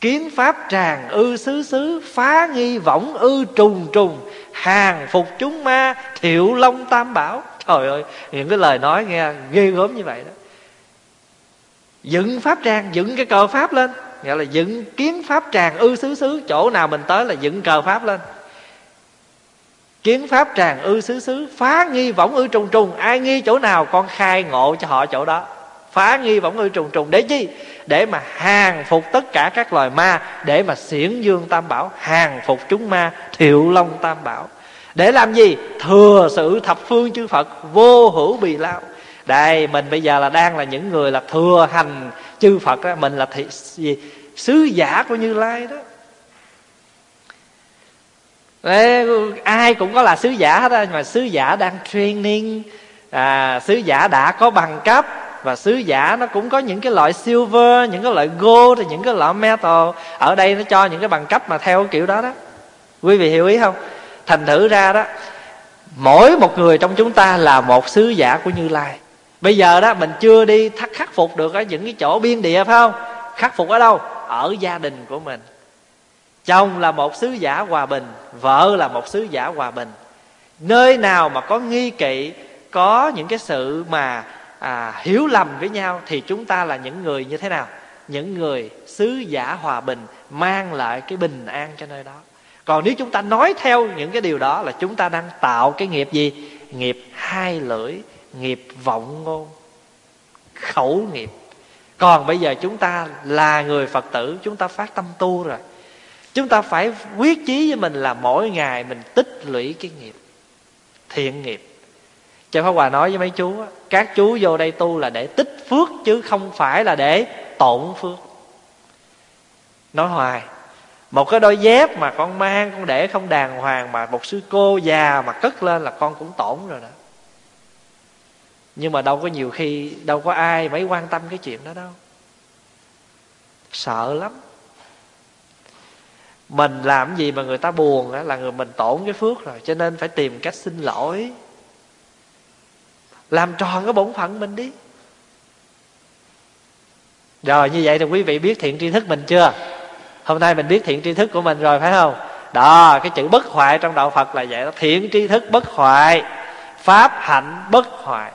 Kiến pháp tràng ư xứ xứ, phá nghi võng ư trùng trùng. Hàng phục chúng ma, thiệu long tam bảo. Trời ơi, những cái lời nói nghe ghê gớm như vậy đó dựng pháp tràng dựng cái cờ pháp lên. Nghĩa là dựng kiến pháp tràng ư xứ xứ, chỗ nào mình tới là dựng cờ pháp lên. Kiến pháp tràng ư xứ xứ, phá nghi võng ư trùng trùng. Ai nghi chỗ nào con khai ngộ cho họ chỗ đó. Phá nghi võng ư trùng trùng. Để chi? Để mà hàng phục tất cả các loài ma. Để mà xiển dương tam bảo, hàng phục chúng ma, thiệu long tam bảo. Để làm gì? Thừa sự thập phương chư phật, vô hữu bì lao đây mình bây giờ là đang là những người là thừa hành chư phật đó mình là thị, gì sứ giả của như lai đó. Đấy, ai cũng có là sứ giả hết á mà sứ giả đang training à, sứ giả đã có bằng cấp và sứ giả nó cũng có những cái loại silver những cái loại gold những cái loại metal. Ở đây nó cho những cái bằng cấp mà theo kiểu đó đó. Quý vị hiểu ý không? Thành thử ra đó mỗi một người trong chúng ta là một sứ giả của như lai bây giờ đó mình chưa đi thắc khắc phục được ở những cái chỗ biên địa phải không? Khắc phục ở đâu? Ở gia đình của mình. Chồng là một sứ giả hòa bình vợ là một sứ giả hòa bình. Nơi nào mà có nghi kỵ có những cái sự mà à, hiểu lầm với nhau thì chúng ta là những người như thế nào? Những người sứ giả hòa bình mang lại cái bình an cho nơi đó. Còn nếu chúng ta nói theo những cái điều đó là chúng ta đang tạo cái nghiệp gì? Nghiệp hai lưỡi nghiệp vọng ngôn, khẩu nghiệp. Còn bây giờ chúng ta là người phật tử, chúng ta phát tâm tu rồi. Chúng ta phải quyết chí với mình là mỗi ngày mình tích lũy cái nghiệp, thiện nghiệp. Cho Pháp Hòa nói với mấy chú Các chú vô đây tu là để tích phước Chứ không phải là để tổn phước. Nói hoài, Một cái đôi dép mà con mang, Con để không đàng hoàng Mà một sư cô già mà cất lên là con cũng tổn rồi đó. Nhưng mà đâu có nhiều khi, Đâu có ai mấy quan tâm cái chuyện đó đâu. Sợ lắm. Mình làm gì mà người ta buồn là người mình tổn cái phước rồi, cho nên phải tìm cách xin lỗi. Làm tròn cái bổn phận mình đi. Rồi, như vậy thì quý vị biết thiện tri thức mình chưa? Hôm nay mình biết thiện tri thức của mình rồi, phải không? Đó, cái chữ bất hoại trong đạo phật là vậy đó. Thiện tri thức bất hoại, pháp hạnh bất hoại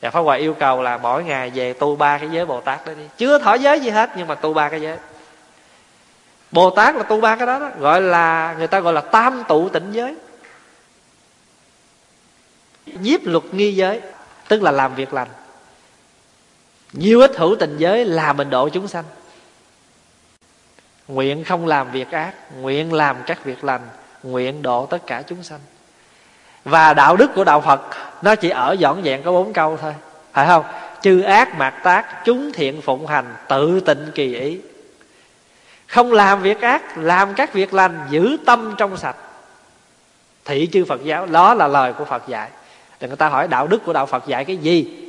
và pháp hòa yêu cầu là mỗi ngày về tu ba cái giới bồ tát đó đi. Chưa thỏ giới gì hết nhưng mà tu ba cái giới. Bồ tát là tu ba cái đó, đó gọi là người ta gọi là tam tụ tịnh giới. Nhiếp luật nghi giới tức là làm việc lành. Nhiều ít hữu tình giới là mình độ chúng sanh. Nguyện không làm việc ác nguyện làm các việc lành nguyện độ tất cả chúng sanh và đạo đức của đạo phật, nó chỉ ở dọn dẹn có bốn câu thôi. Phải không? Chư ác mạt tác, chúng thiện phụng hành, tự tịnh kỳ ý. Không làm việc ác, làm các việc lành, giữ tâm trong sạch. Thị chư phật giáo, đó là lời của phật dạy. Đừng người ta hỏi đạo đức của đạo phật dạy cái gì?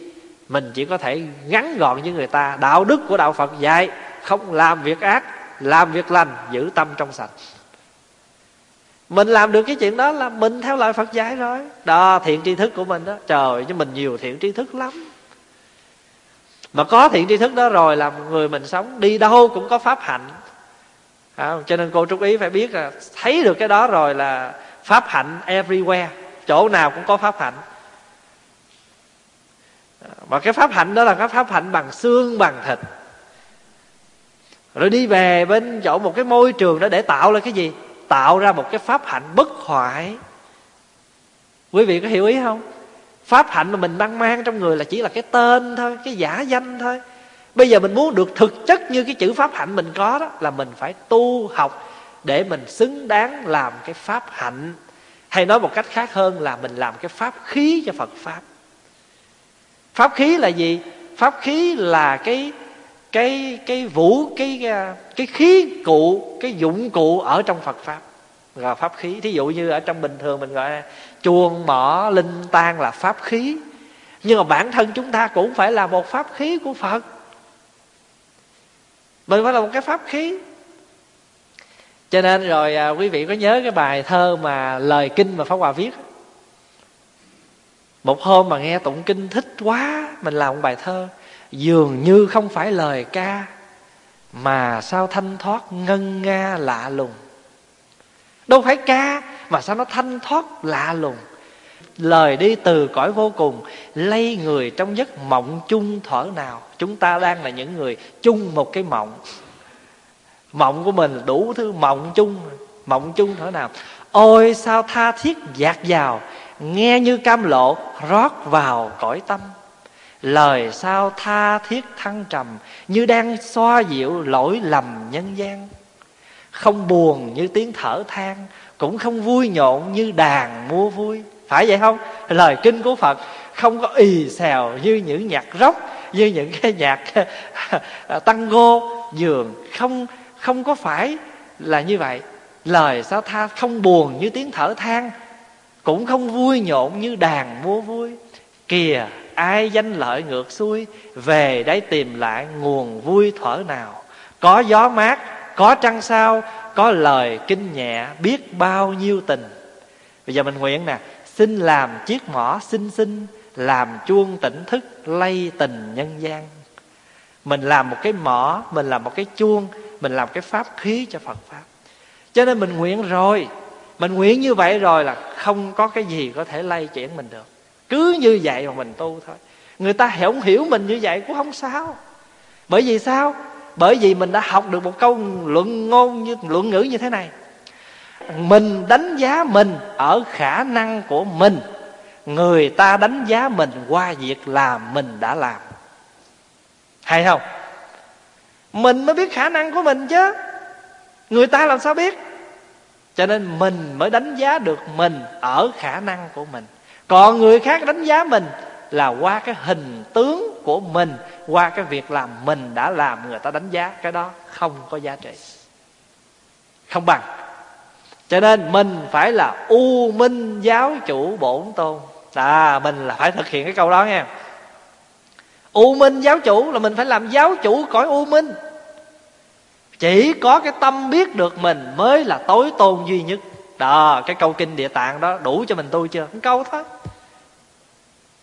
Mình chỉ có thể ngắn gọn với người ta, đạo đức của đạo phật dạy, không làm việc ác, làm việc lành, giữ tâm trong sạch mình làm được cái chuyện đó là mình theo lời phật dạy rồi. Đó thiện tri thức của mình đó. Trời chứ mình nhiều thiện tri thức lắm. Mà có thiện tri thức đó rồi là người mình sống đi đâu cũng có pháp hạnh. À, cho nên cô trúc ý phải biết là thấy được cái đó rồi là pháp hạnh everywhere. Chỗ nào cũng có pháp hạnh. Mà cái pháp hạnh đó là cái pháp hạnh bằng xương bằng thịt. Rồi đi về bên chỗ một cái môi trường đó để tạo ra cái gì? Tạo ra một cái pháp hạnh bất hoại. Quý vị có hiểu ý không? Pháp hạnh mà mình mang mang trong người là chỉ là cái tên thôi, cái giả danh thôi. Bây giờ mình muốn được thực chất như cái chữ pháp hạnh mình có đó, là mình phải tu học để mình xứng đáng làm cái pháp hạnh. Hay nói một cách khác hơn là mình làm cái pháp khí cho phật pháp. Pháp khí là gì? Pháp khí là cái cái cái vũ cái à, cái khí cụ cái dụng cụ ở trong phật pháp. Gọi pháp khí. Thí dụ như ở trong bình thường mình gọi là chuông mỏ linh tan là pháp khí. Nhưng mà bản thân chúng ta cũng phải là một pháp khí của phật. Mình phải là một cái pháp khí. Cho nên rồi à, quý vị có nhớ cái bài thơ mà lời kinh mà pháp hòa viết một hôm mà nghe tụng kinh thích quá mình làm một bài thơ dường như không phải lời ca, mà sao thanh thoát ngân nga lạ lùng. Đâu phải ca, mà sao nó thanh thoát lạ lùng. Lời đi từ cõi vô cùng lây người trong giấc mộng chung thở nào. Chúng ta đang là những người chung một cái mộng. Mộng của mình đủ thứ mộng chung mộng chung thở nào. Ôi, sao tha thiết dạt vào nghe như cam lộ rót vào cõi tâm lời sao tha thiết thăng trầm, như đang xoa dịu lỗi lầm nhân gian. Không buồn như tiếng thở than, cũng không vui nhộn như đàn mua vui. Phải vậy không? Lời kinh của phật, không có ì xèo như những nhạc rock, như những cái nhạc tango giường không không có phải là như vậy. Lời sao tha, không buồn như tiếng thở than, cũng không vui nhộn như đàn mua vui. Kìa ai danh lợi ngược xuôi, về đây tìm lại nguồn vui thở nào. Có gió mát, có trăng sao, có lời kinh nhẹ biết bao nhiêu tình. Bây giờ mình nguyện nè, xin làm chiếc mỏ xinh xinh, làm chuông tỉnh thức lay tình nhân gian. Mình làm một cái mỏ, mình làm một cái chuông, mình làm cái pháp khí cho phật pháp. Cho nên mình nguyện rồi. Mình nguyện như vậy rồi là không có cái gì có thể lay chuyển mình được cứ như vậy mà mình tu thôi. Người ta không hiểu mình như vậy cũng không sao. Bởi vì sao? Bởi vì mình đã học được một câu luận ngôn như, luận ngữ như thế này. Mình đánh giá mình ở khả năng của mình. Người ta đánh giá mình qua việc làm mình đã làm. Hay không? Mình mới biết khả năng của mình chứ. Người ta làm sao biết? Cho nên mình mới đánh giá được mình ở khả năng của mình còn người khác đánh giá mình là qua cái hình tướng của mình, qua cái việc làm mình đã làm, người ta đánh giá cái đó không có giá trị. Không bằng. Cho nên mình phải là u minh giáo chủ bổn tôn. À mình là phải thực hiện cái câu đó nha u minh giáo chủ là mình phải làm giáo chủ cõi u minh. Chỉ có cái tâm biết được mình mới là tối tôn duy nhất. Đó, cái câu kinh địa tạng đó đủ cho mình tu chưa? Một câu thôi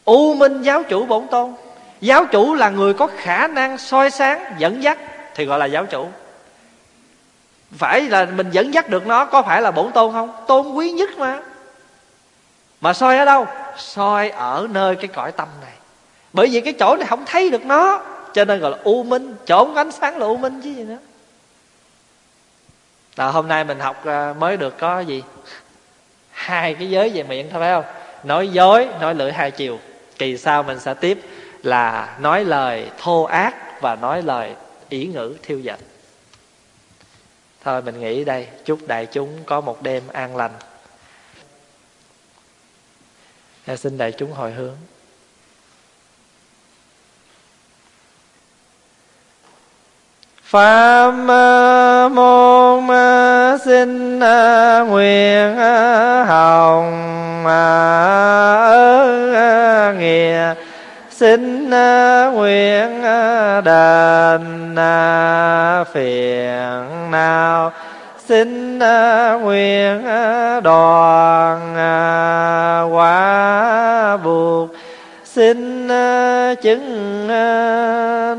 u minh giáo chủ bổn tôn. Giáo chủ là người có khả năng soi sáng, dẫn dắt, thì gọi là giáo chủ. Phải là mình dẫn dắt được nó, có phải là bổn tôn không? Tôn quý nhất mà. Mà soi ở đâu? Soi ở nơi cái cõi tâm này. Bởi vì cái chỗ này không thấy được nó, cho nên gọi là u minh chỗ không có ánh sáng là u minh chứ gì nữa. Là hôm nay mình học à, mới được có gì? Hai cái giới về miệng thôi, phải không? Nói dối, nói lưỡi hai chiều kỳ sau mình sẽ tiếp là nói lời thô ác và nói lời ý ngữ thiêu dệt. Thôi mình nghĩ đây, chúc đại chúng có một đêm an lành. Xin đại chúng hồi hướng. Pháp môn xin uh, nguyện uh, hồng ơn nghĩa xin uh, nguyện đền phiền nào xin nguyện đoàn quả buộc. Xin chứng nên